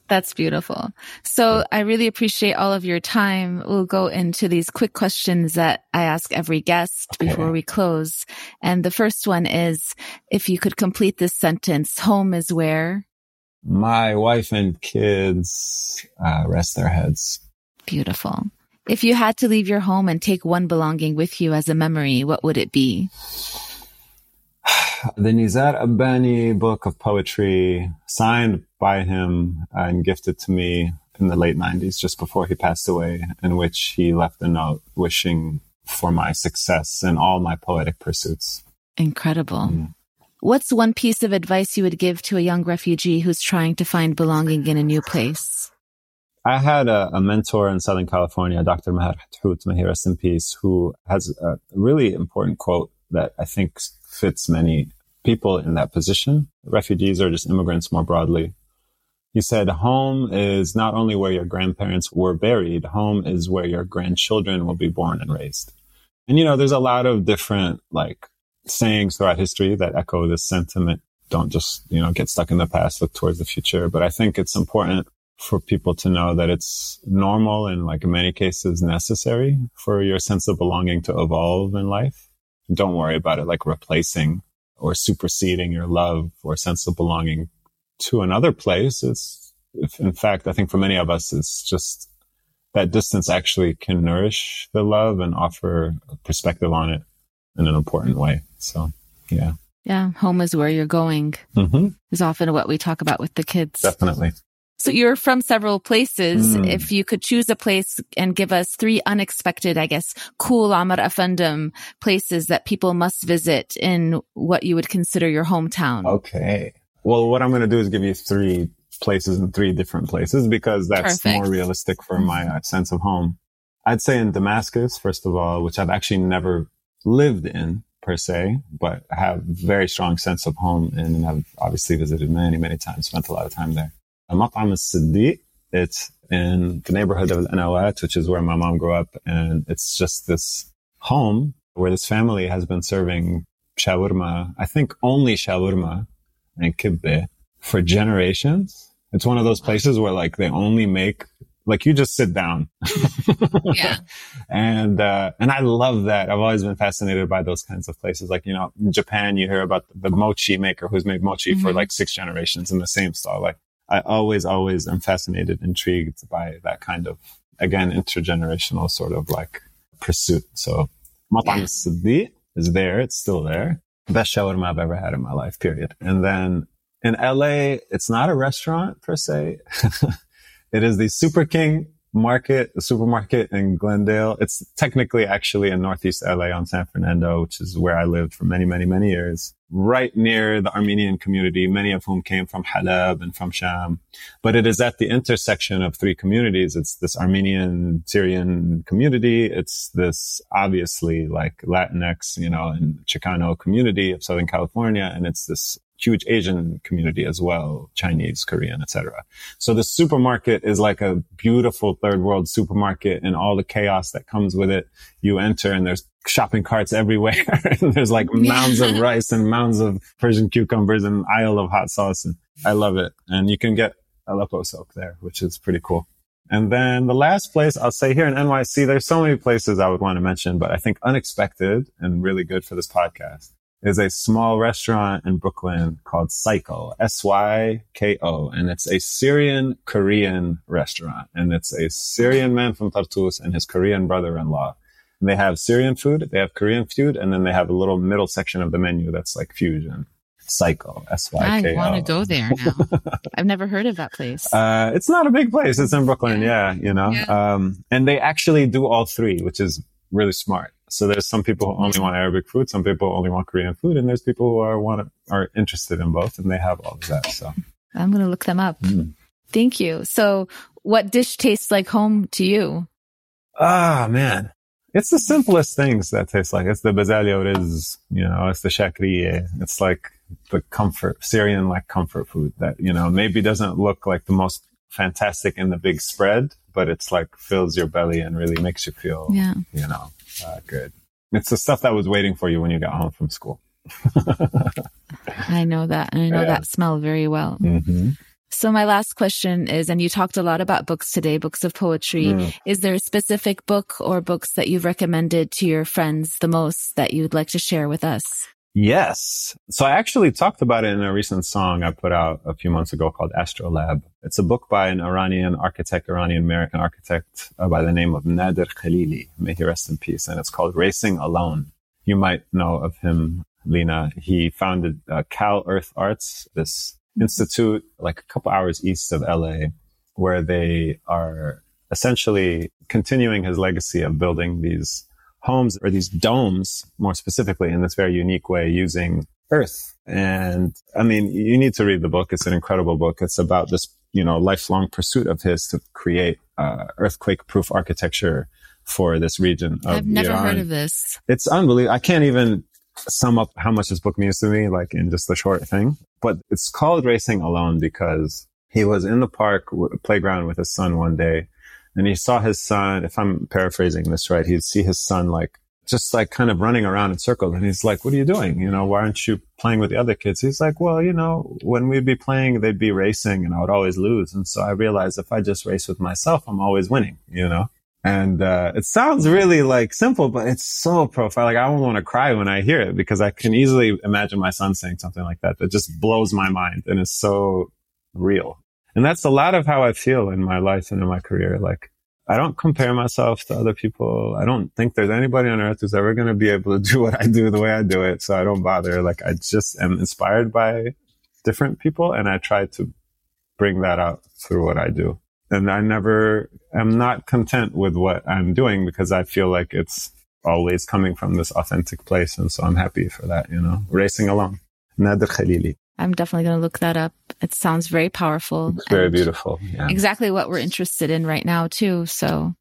S1: That's beautiful. So I really appreciate all of your time. We'll go into these quick questions that I ask every guest before we close. And the first one is, if you could complete this sentence, home is where?
S2: My wife and kids uh, rest their heads.
S1: Beautiful. If you had to leave your home and take one belonging with you as a memory, what would it be?
S2: the Nizar Qabbani book of poetry signed by him and gifted to me in the late 90s, just before he passed away, in which he left a note wishing for my success in all my poetic pursuits.
S1: Incredible.
S2: Mm.
S1: What's one piece of advice you would give to a young refugee who's trying to find belonging in a new place?
S2: I had a, a mentor in Southern California, Dr. Maher Hathout, may he rest in peace, who has a really important quote that I think fits many people in that position, refugees or just immigrants more broadly. He said, home is not only where your grandparents were buried, home is where your grandchildren will be born and raised. And, you know, there's a lot of different like sayings throughout history that echo this sentiment. Don't just, you know, get stuck in the past, look towards the future. But I think it's important for people to know that it's normal and like in many cases necessary for your sense of belonging to evolve in life. Don't worry about it like replacing or superseding your love or sense of belonging to another place. It's, if, in fact, I think for many of us, it's just that distance actually can nourish the love and offer a perspective on it in an important way. So, yeah.
S1: Yeah, home is where you're going
S2: hmm
S1: is often what we talk about with the kids.
S2: Definitely.
S1: So you're from several places.
S2: Mm.
S1: If you could choose a place and give us three unexpected, I guess, cool Omar Offendum places that people must visit in what you would consider your hometown.
S2: Okay. Well, what I'm going to do is give you three places in three different places because that's
S1: Perfect.
S2: more realistic for my uh, sense of home. I'd say in Damascus, first of all, which I've actually never lived in per se, but I have very strong sense of home in, and I've obviously visited many, many times, spent a lot of time there. Matam al-Siddiq, it's in the neighborhood of Anawat, which is where my mom grew up. And it's just this home where this family has been serving shawarma, I think only shawarma and kibbe for generations. It's one of those places where like they only make like you just sit down.
S1: Yeah.
S2: And uh and I love that. I've always been fascinated by those kinds of places. Like, you know, in Japan you hear about the mochi maker who's made mochi for
S1: Mhm.
S2: like six generations in the same stall. Like I always, always am fascinated, intrigued by that kind of again intergenerational sort of like pursuit. So Matam. Siddi is there, it's still there. Best shawarma I've ever had in my life, period. And then in LA, it's not a restaurant per se. it is the Super King market, the supermarket in Glendale. It's technically actually in Northeast LA on San Fernando, which is where I lived for many, many, many years. Right near the Armenian community, many of whom came from Halab and from Sham. But it is at the intersection of three communities. It's this Armenian Syrian community. It's this obviously like Latinx, you know, and Chicano community of Southern California. And it's this huge Asian community as well, Chinese, Korean, etc. So the supermarket is like a beautiful third world supermarket and all the chaos that comes with it. You enter and there's shopping carts everywhere and there's like mounds of rice and mounds of Persian cucumbers and aisle of hot sauce. And I love it. And you can get Aleppo soap there, which is pretty cool. And then the last place I'll say here in NYC, there's so many places I would want to mention, but I think unexpected and really good for this podcast is a small restaurant in Brooklyn called Psycho, S-Y-K-O. And it's a Syrian Korean restaurant. And it's a Syrian man from Tartus and his Korean brother-in-law. And they have Syrian food, they have Korean food, and then they have a little middle section of the menu that's like fusion. Psycho, S-Y-K-O.
S1: I want to go there now. I've never heard of that place.
S2: Uh, it's not a big place. It's in Brooklyn. Yeah. you know,
S1: Yeah.
S2: um, and they actually do all three, which is really smart. So there's some people who only want Arabic food. Some people only want Korean food. And there's people who are want are interested in both and they have all of that. So
S1: I'm going to look them up.
S2: Mm.
S1: Thank you. So what dish tastes like home to you?
S2: Ah, man. It's the simplest things that taste like. It's the basilio riz, you know, it's the shakriye. It's like the comfort, Syrian like comfort food that, you know, maybe doesn't look like the most fantastic in the big spread, but it's like fills your belly and really makes you feel,
S1: Yeah.
S2: you know, uh, good. It's the stuff that was waiting for you when you got home from school.
S1: I know that. And I know
S2: Yeah.
S1: that smell very well.
S2: mm-hmm.
S1: So my last question is, and you talked a lot about books today, books of poetry.
S2: Mm.
S1: Is there a specific book or books that you've recommended to your friends the most that you'd like to share with us?
S2: Yes. So I actually talked about it in a recent song I put out a few months ago called Astrolab. It's a book by an Iranian architect, Iranian American architect uh, by the name of Nader Khalili. May he rest in peace. And it's called Racing Alone. You might know of him, Lena. He founded uh, Cal Earth Arts, this institute like a couple hours east of LA, where they are essentially continuing his legacy of building these homes or these domes, more specifically in this very unique way using earth. And I mean, you need to read the book. It's an incredible book. It's about this, you know, lifelong pursuit of his to create uh, earthquake proof architecture for this region. Of
S1: I've never
S2: Iran
S1: heard of this.
S2: it's unbelievable. I can't even sum up how much this book means to me, like in just a short thing. But it's called Racing Alone because he was in the park w- playground with his son one day, and he saw his son. If I'm paraphrasing this right, he'd see his son like just like kind of running around in circles, and he's like, "What are you doing? You know, why aren't you playing with the other kids?" He's like, "Well, you know, when we'd be playing, they'd be racing, and I would always lose, and so I realized if I just race with myself, I'm always winning." You know. And uh, it sounds really like simple, but it's so profound. Like I don't want to cry when I hear it because I can easily imagine my son saying something like that that just blows my mind and is so real. And that's a lot of how I feel in my life and in my career. Like I don't compare myself to other people. I don't think there's anybody on earth who's ever going to be able to do what I do the way I do it. So I don't bother. Like I just am inspired by different people and I try to bring that out through what I do and I never am not content with what I'm doing because I feel like it's always coming from this authentic place. And so I'm happy for that, you know, racing along. Nader Khalili.
S1: I'm definitely going to look that up. It sounds very powerful.
S2: It's very beautiful. Yeah.
S1: Exactly what we're interested in right now too. So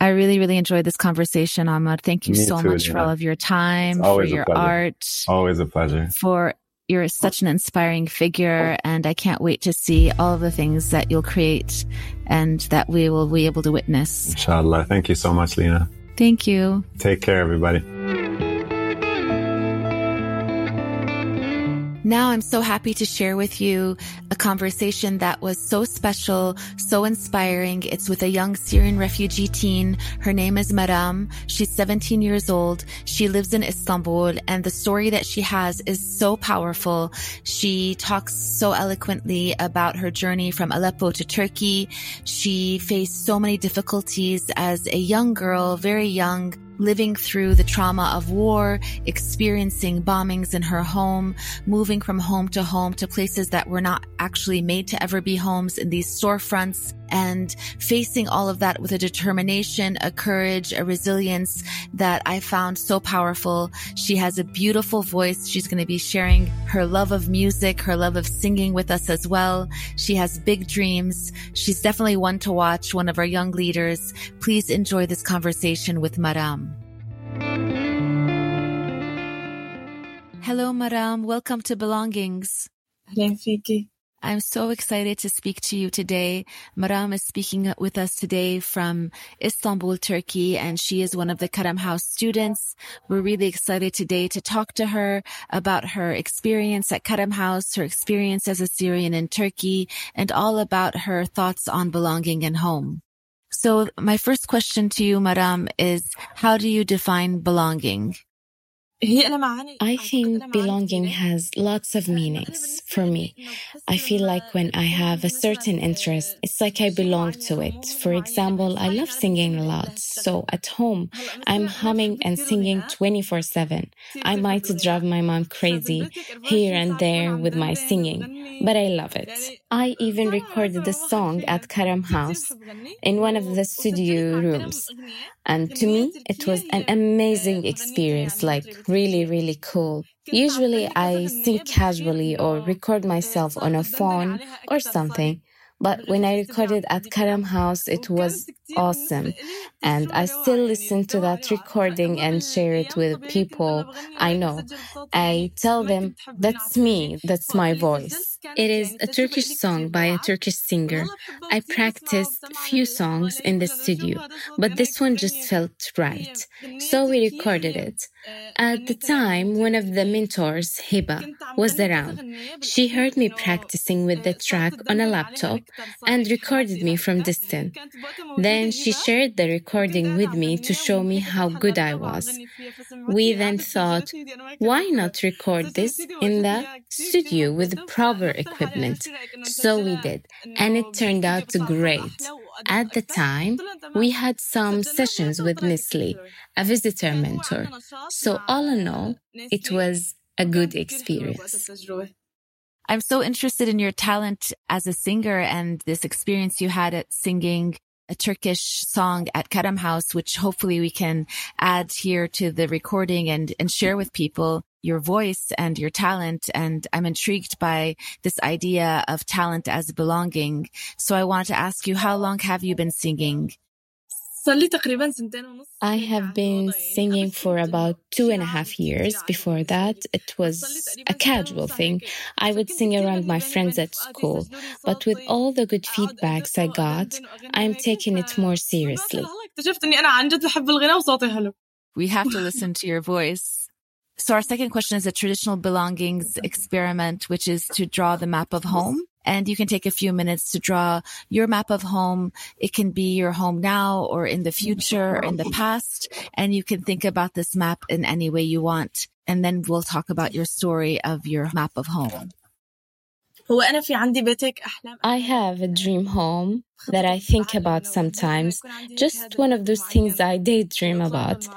S1: I really, really enjoyed this conversation, Ahmad. Thank you
S2: Me
S1: so
S2: too,
S1: much for all of your time, for your art,
S2: Always a pleasure.
S1: for you're such an inspiring figure and I can't wait to see all of the things that you'll create and that we will be able to witness.
S2: Inshallah. Thank you so much, Lena.
S1: Thank you.
S2: Take care, everybody.
S1: Now I'm so happy to share with you a conversation that was so special, so inspiring. It's with a young Syrian refugee teen. Her name is Maram. She's 17 years old. She lives in Istanbul and the story that she has is so powerful. She talks so eloquently about her journey from Aleppo to Turkey. She faced so many difficulties as a young girl, very young, living through the trauma of war, experiencing bombings in her home, moving from home to home to places that were not actually made to ever be homes in these storefronts and facing all of that with a determination, a courage, a resilience that I found so powerful. She has a beautiful voice. She's going to be sharing her love of music, her love of singing with us as well. She has big dreams. She's definitely one to watch, one of our young leaders. Please enjoy this conversation with Maram. Hello, Maram. Welcome to Belongings.
S3: Hello,
S1: I'm so excited to speak to you today. Maram is speaking with us today from Istanbul, Turkey, and she is one of the Karam House students. We're really excited today to talk to her about her experience at Karam House, her experience as a Syrian in Turkey, and all about her thoughts on belonging and home. So my first question to you, Maram, is how do you define belonging?
S4: I think belonging has lots of meanings for me. I feel like when I have a certain interest, it's like I belong to it. For example, I love singing a lot. So at home, I'm humming and singing 24 7. I might drive my mom crazy here and there with my singing, but I love it. I even recorded a song at Karam House in one of the studio rooms. And to me, it was an amazing experience, like really, really cool. Usually I sing casually or record myself on a phone or something. But when I recorded at Karam House, it was awesome. And I still listen to that recording and share it with people I know. I tell them, that's me, that's my voice. It is a Turkish song by a Turkish singer. I practiced few songs in the studio, but this one just felt right. So we recorded it. At the time, one of the mentors, Hiba, was around. She heard me practicing with the track on a laptop and recorded me from distance. Then she shared the recording with me to show me how good I was. We then thought, why not record this in the studio with proper equipment? So we did, and it turned out to great. At the time, we had some sessions with Nestle, a visitor mentor. So all in all, it was a good experience.
S1: I'm so interested in your talent as a singer and this experience you had at singing a Turkish song at Karam House, which hopefully we can add here to the recording and, and share with people your voice and your talent. And I'm intrigued by this idea of talent as belonging. So I want to ask you, how long have you been singing?
S4: I have been singing for about two and a half years. Before that, it was a casual thing. I would sing around my friends at school. But with all the good feedbacks I got, I'm taking it more seriously.
S1: We have to listen to your voice. So our second question is a traditional belongings experiment, which is to draw the map of home. And you can take a few minutes to draw your map of home. It can be your home now or in the future or in the past. And you can think about this map in any way you want. And then we'll talk about your story of your map of home.
S4: I have a dream home that I think about sometimes. Just one of those things I daydream about.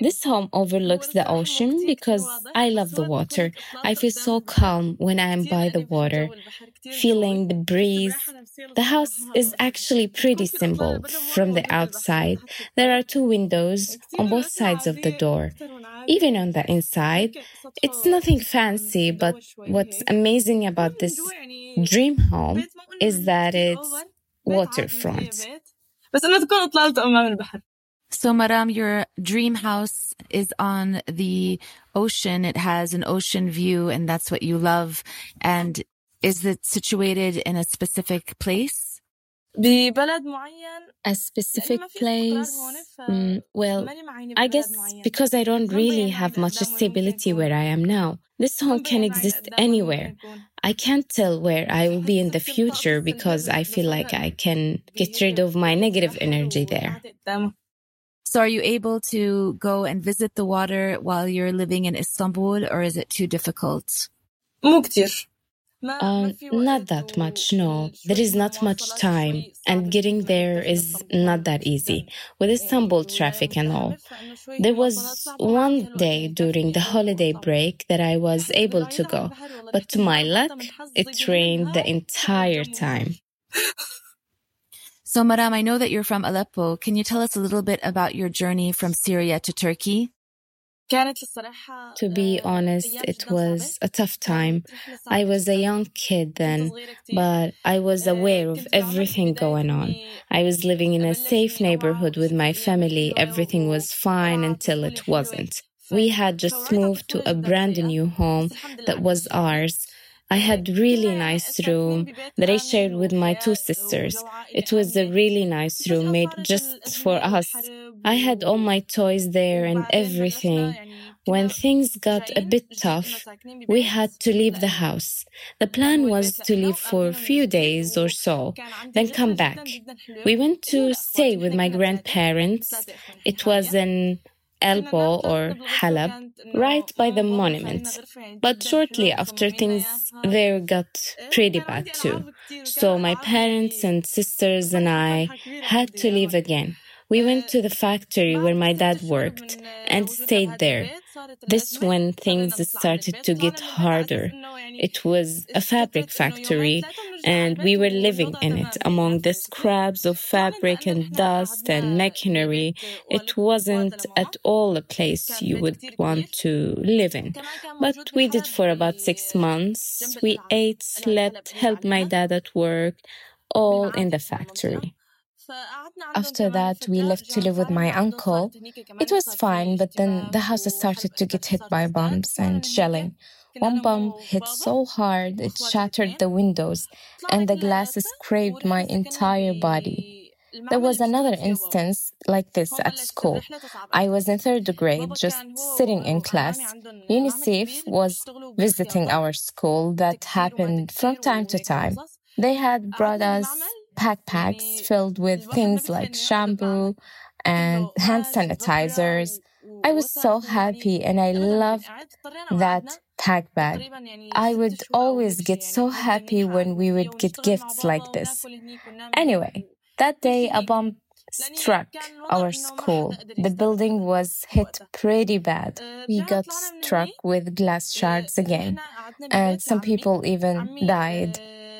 S4: This home overlooks the ocean because I love the water. I feel so calm when I am by the water, feeling the breeze. The house is actually pretty simple from the outside. There are two windows on both sides of the door. Even on the inside, it's nothing fancy, but what's amazing about this dream home is that it's waterfront.
S1: So, Maram, your dream house is on the ocean. It has an ocean view, and that's what you love. And is it situated in a specific place?
S4: A specific place? Mm, well, I guess because I don't really have much stability where I am now. This home can exist anywhere. I can't tell where I will be in the future because I feel like I can get rid of my negative energy there.
S1: So are you able to go and visit the water while you're living in Istanbul or is it too difficult?
S4: Uh, not that much, no. There is not much time, and getting there is not that easy with Istanbul traffic and all. There was one day during the holiday break that I was able to go, but to my luck, it rained the entire time.
S1: So, Maram, I know that you're from Aleppo. Can you tell us a little bit about your journey from Syria to Turkey?
S4: To be honest, it was a tough time. I was a young kid then, but I was aware of everything going on. I was living in a safe neighborhood with my family. Everything was fine until it wasn't. We had just moved to a brand new home that was ours. I had really nice room that I shared with my two sisters. It was a really nice room made just for us. I had all my toys there and everything. When things got a bit tough, we had to leave the house. The plan was to leave for a few days or so, then come back. We went to stay with my grandparents. It was an Aleppo or Halab, right by the monument. But shortly after things there got pretty bad too. So my parents and sisters and I had to leave again. We went to the factory where my dad worked and stayed there. This when things started to get harder. It was a fabric factory and we were living in it among the scraps of fabric and dust and machinery. It wasn't at all a place you would want to live in. But we did for about six months. We ate, slept, helped my dad at work, all in the factory. After that, we left to live with my uncle. It was fine, but then the house started to get hit by bombs and shelling. One bomb hit so hard it shattered the windows and the glass scraped my entire body. There was another instance like this at school. I was in third grade, just sitting in class. UNICEF was visiting our school. That happened from time to time. They had brought us backpacks filled with things like shampoo and hand sanitizers. I was so happy and I loved that pack bag. I would always get so happy when we would get gifts like this. Anyway, that day, a bomb struck our school. The building was hit pretty bad. We got struck with glass shards again, and some people even died.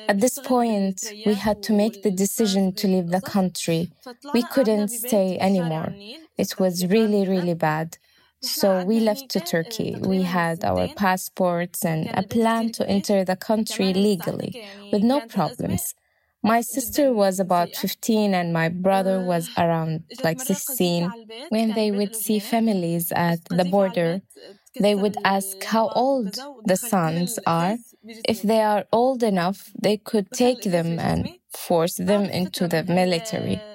S4: At this point, we had to make the decision to leave the country. We couldn't stay anymore. It was really, really bad. So we left to Turkey. We had our passports and a plan to enter the country legally with no problems. My sister was about 15 and my brother was around like 16. When they would see families at the border, they would ask how old the sons are. If they are old enough, they could take them and force them into the military.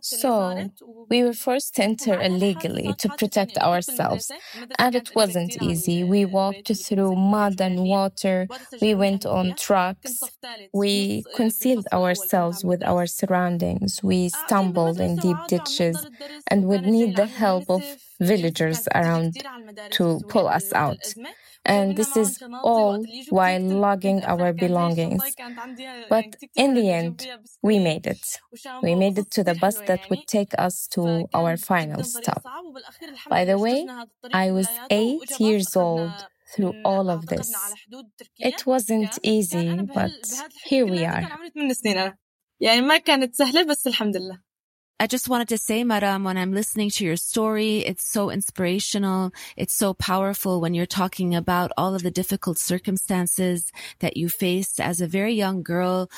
S4: So we were forced to enter illegally to protect ourselves, and it wasn't easy. We walked through mud and water, we went on trucks, we concealed ourselves with our surroundings, we stumbled in deep ditches, and would need the help of villagers around to pull us out. And this is all while logging our belongings. But in the end, we made it. We made it to the bus that would take us to our final stop. By the way, I was eight years old through all of this. It wasn't easy, but here we are.
S3: يعني ما كانت سهلة بس الحمد لله
S1: I just wanted to say, Maram, when I'm listening to your story, it's so inspirational. It's so powerful when you're talking about all of the difficult circumstances that you faced as a very young girl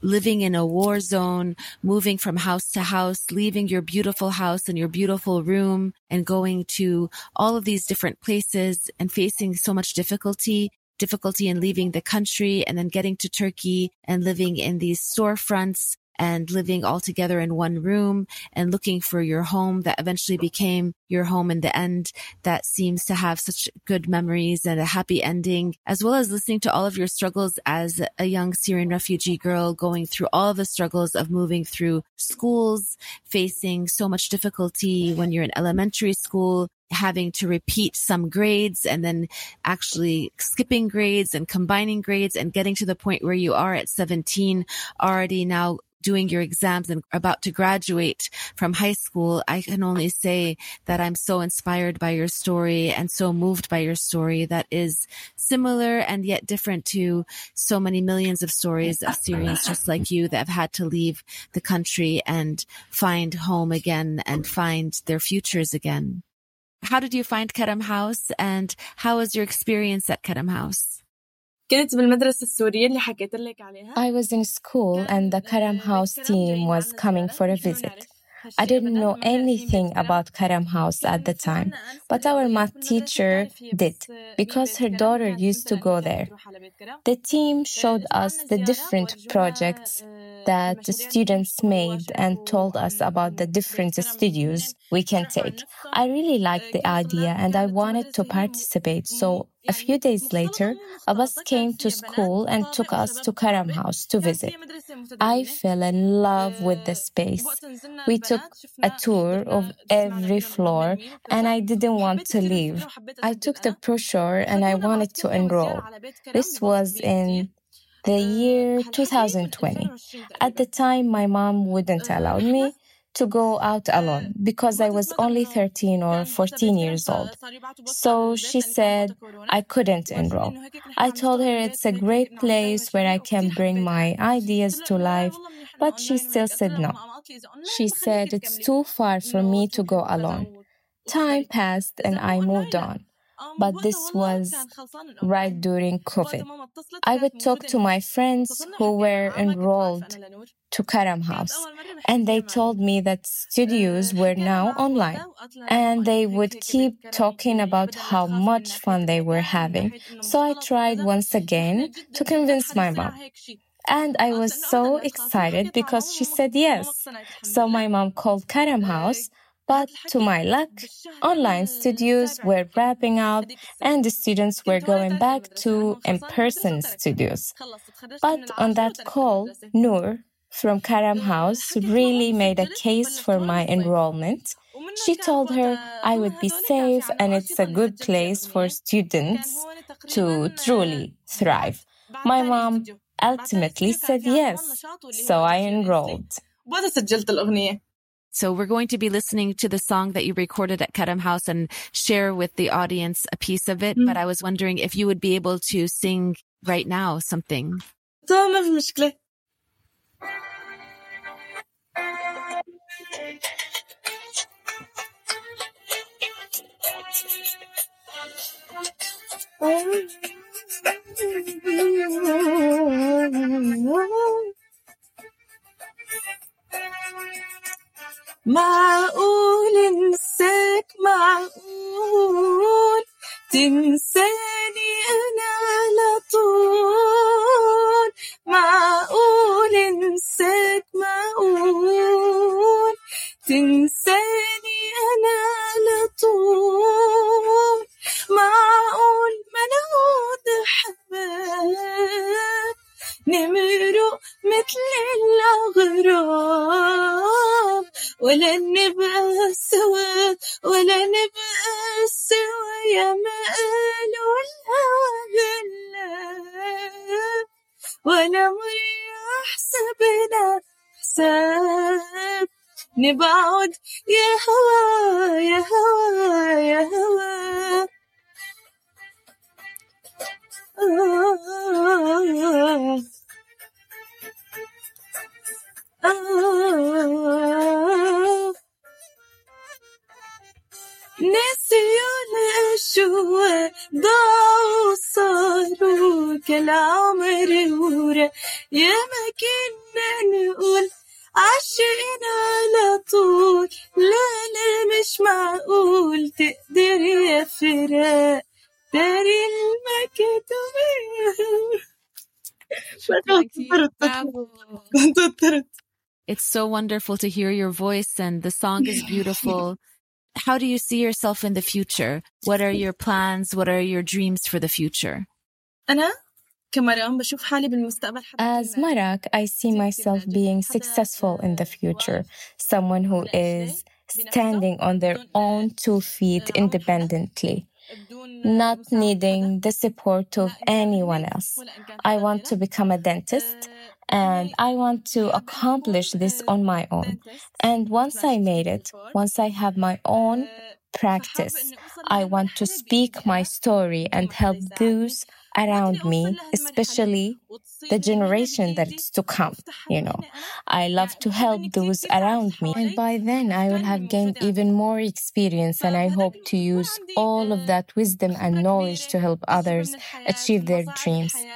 S1: living in a war zone, moving from house to house, leaving your beautiful house and your beautiful room and going to all of these different places and facing so much difficulty difficulty in leaving the country and then getting to Turkey and living in these storefronts and living all together in one room and looking for your home that eventually became your home in the end that seems to have such good memories and a happy ending, as well as listening to all of your struggles as a young Syrian refugee girl going through all the struggles of moving through schools, facing so much difficulty when you're in elementary school, having to repeat some grades and then actually skipping grades and combining grades and getting to the point where you are at 17 already now doing your exams and about to graduate from high school, I can only say that I'm so inspired by your story and so moved by your story that is similar and yet different to so many millions of stories of Syrians just like you that have had to leave the country and find home again and find their futures again. How did you find Karam House and how was your experience at Karam House?
S3: كنت بالمدرسة السورية اللي حكيت لك عليها
S4: I was in school and the Karam House team was coming for a visit. I didn't know anything about Karam House at the time, but our math teacher did because her daughter used to go there. The team showed us the different projects that the students made and told us about the different studios we can take. I really liked the idea and I wanted to participate. So a few days later, a bus came to school and took us to Karam House to visit. I fell in love with the space. We took a tour of every floor and I didn't want to leave. I took the brochure and I wanted to enroll. This was in the year 2020. At the time, my mom wouldn't allow me to go out alone because I was only 13 or 14 years old. So she said I couldn't enroll. I told her it's a great place where I can bring my ideas to life, but she still said no. She said it's too far for me to go alone. Time passed and I moved on. But this was right during COVID. I would talk to my friends who were enrolled to Karam House, and they told me that studios were now online, and they would keep talking about how much fun they were having. So I tried once again to convince my mom. And I was so excited because she said yes. So my mom called Karam House but to my luck, online studios were wrapping up and the students were going back to in-person studios. But on that call, Noor from Karam House really made a case for my enrollment. She told her I would be safe and it's a good place for students to truly thrive. My mom ultimately said yes, so I enrolled.
S1: So we're going to be listening to the song that you recorded at Karam House and share with the audience a piece of it. Mm. But I was wondering if you would be able to sing right now something.
S3: معقول انساك معقول تنساني أنا على طول معقول انساك معقول تنساني أنا على طول معقول ما نعود حباب نمرق مثل الأغراب. ولا نبقى سوا ولا نبقى سوا يا ما قالوا الأغلاب ولا مرة حسبنا حساب نبعد يا هوا يا هوا يا هوا نسيوا الأشواق ضاعوا صاروا كالعمر ورا يا ما كنا نقول عشقنا على طول لا لا مش معقول تقدر يا فراق داري المكتوب
S1: It's so wonderful to hear your voice and the song is beautiful. How do you see yourself in the future? What are your plans? What are your dreams for the future?
S3: أنا
S4: As Marak, I see myself being successful in the future, someone who is standing on their own two feet independently not needing the support of anyone else. I want to become a dentist and I want to accomplish this on my own. And once I made it, once I have my own practice, I want to speak my story and help those around me, especially the generation that's to come. You know, I love to help those around me. And by then I will have gained even more experience and I hope to use all of that wisdom and knowledge to help others achieve their dreams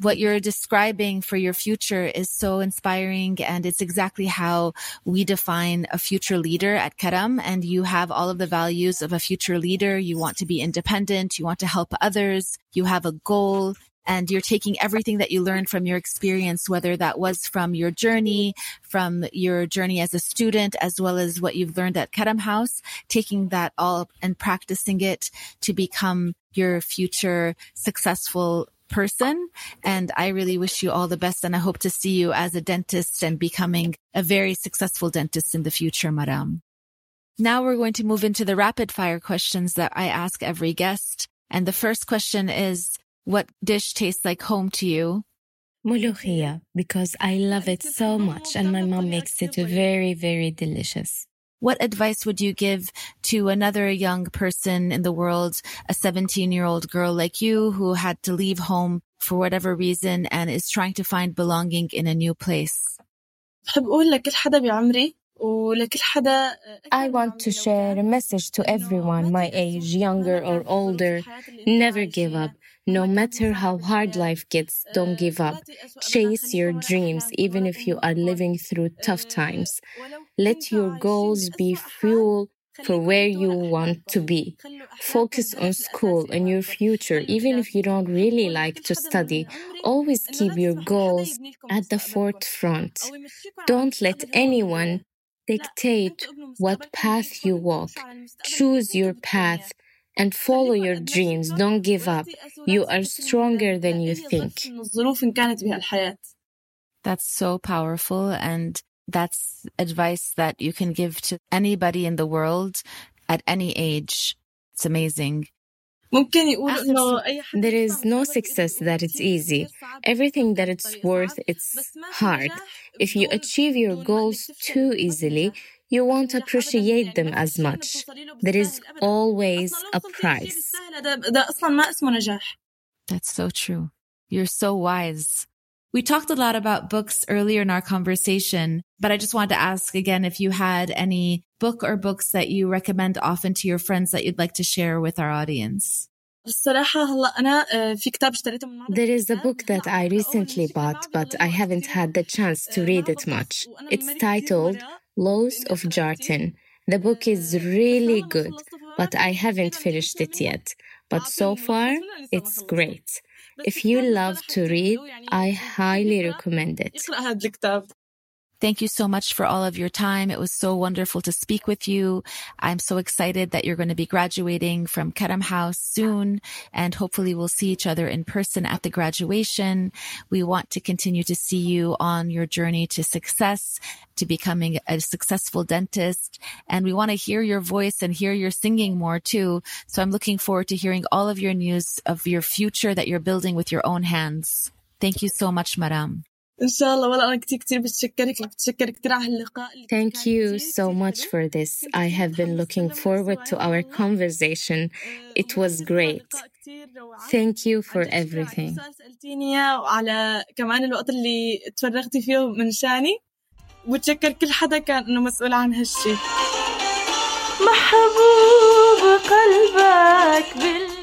S1: what you're describing for your future is so inspiring and it's exactly how we define a future leader at Karam and you have all of the values of a future leader. You want to be independent. You want to help others. You have a goal and you're taking everything that you learned from your experience, whether that was from your journey, from your journey as a student, as well as what you've learned at Karam House, taking that all and practicing it to become your future successful person. And I really wish you all the best. And I hope to see you as a dentist and becoming a very successful dentist in the future, Maram. Now we're going to move into the rapid fire questions that I ask every guest. And the first question is, what dish tastes like home to you?
S4: Mulukhia, because I love it so much and my mom makes it very, very delicious
S1: what advice would you give to another young person in the world, a 17 year old girl like you who had to leave home for whatever reason and is trying to find belonging in a new place?
S4: I want to share a message to everyone, my age, younger or older. Never give up. No matter how hard life gets, don't give up. Chase your dreams, even if you are living through tough times. Let your goals be fuel for where you want to be. Focus on school and your future, even if you don't really like to study. Always keep your goals at the forefront. Don't let anyone dictate what path you walk. Choose your path and follow your dreams. Don't give up. You are stronger than you think.
S1: That's so powerful. And that's advice that you can give to anybody in the world at any age. It's amazing.
S4: There is no success that it's easy. Everything that it's worth, it's hard. If you achieve your goals too easily, you won't appreciate them as much. There is always a price.
S1: That's so true. You're so wise. We talked a lot about books earlier in our conversation, but I just wanted to ask again if you had any book or books that you recommend often to your friends that you'd like to share with our audience.
S3: There
S4: is a book that I recently bought, but I haven't had the chance to read it much. It's titled Laws of Jardin. The book is really good, but I haven't finished it yet. But so far, it's great. If you love to read, I highly recommend it.
S1: Thank you so much for all of your time. It was so wonderful to speak with you. I'm so excited that you're going to be graduating from Karam House soon and hopefully we'll see each other in person at the graduation. We want to continue to see you on your journey to success, to becoming a successful dentist. And we want to hear your voice and hear your singing more too. So I'm looking forward to hearing all of your news of your future that you're building with your own hands. Thank you so much, Maram.
S3: إن شاء الله والله أنا بتشكرك بتشكرك على هاللقاء
S4: Thank you so much for this. I have been looking forward to our conversation. It was great. Thank you for everything.
S3: سألتيني وعلى كمان الوقت اللي تفرغتي فيه من شاني وتشكر كل حدا كان إنه مسؤول عن هالشي. محبوب قلبك بالهوى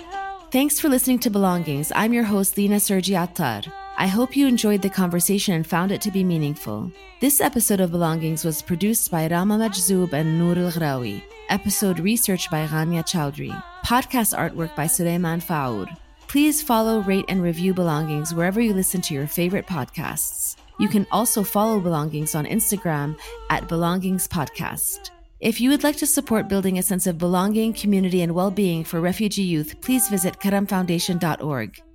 S1: Thanks for listening to Belongings. I'm your host, Lina Sergie Attar. I hope you enjoyed the conversation and found it to be meaningful. This episode of Belongings was produced by Rama Majzoub and Al Ghrawi. Episode research by Rania Chowdhury. Podcast artwork by Suleiman Faour. Please follow, rate, and review Belongings wherever you listen to your favorite podcasts. You can also follow Belongings on Instagram at Belongings Podcast. If you would like to support building a sense of belonging, community, and well being for refugee youth, please visit karamfoundation.org.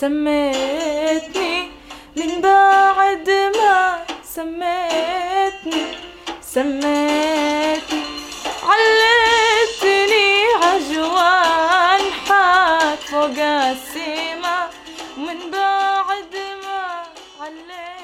S3: سميتني من بعد ما سميتني سميتني. علتني عجوان حاد فوق السما. من بعد ما علتني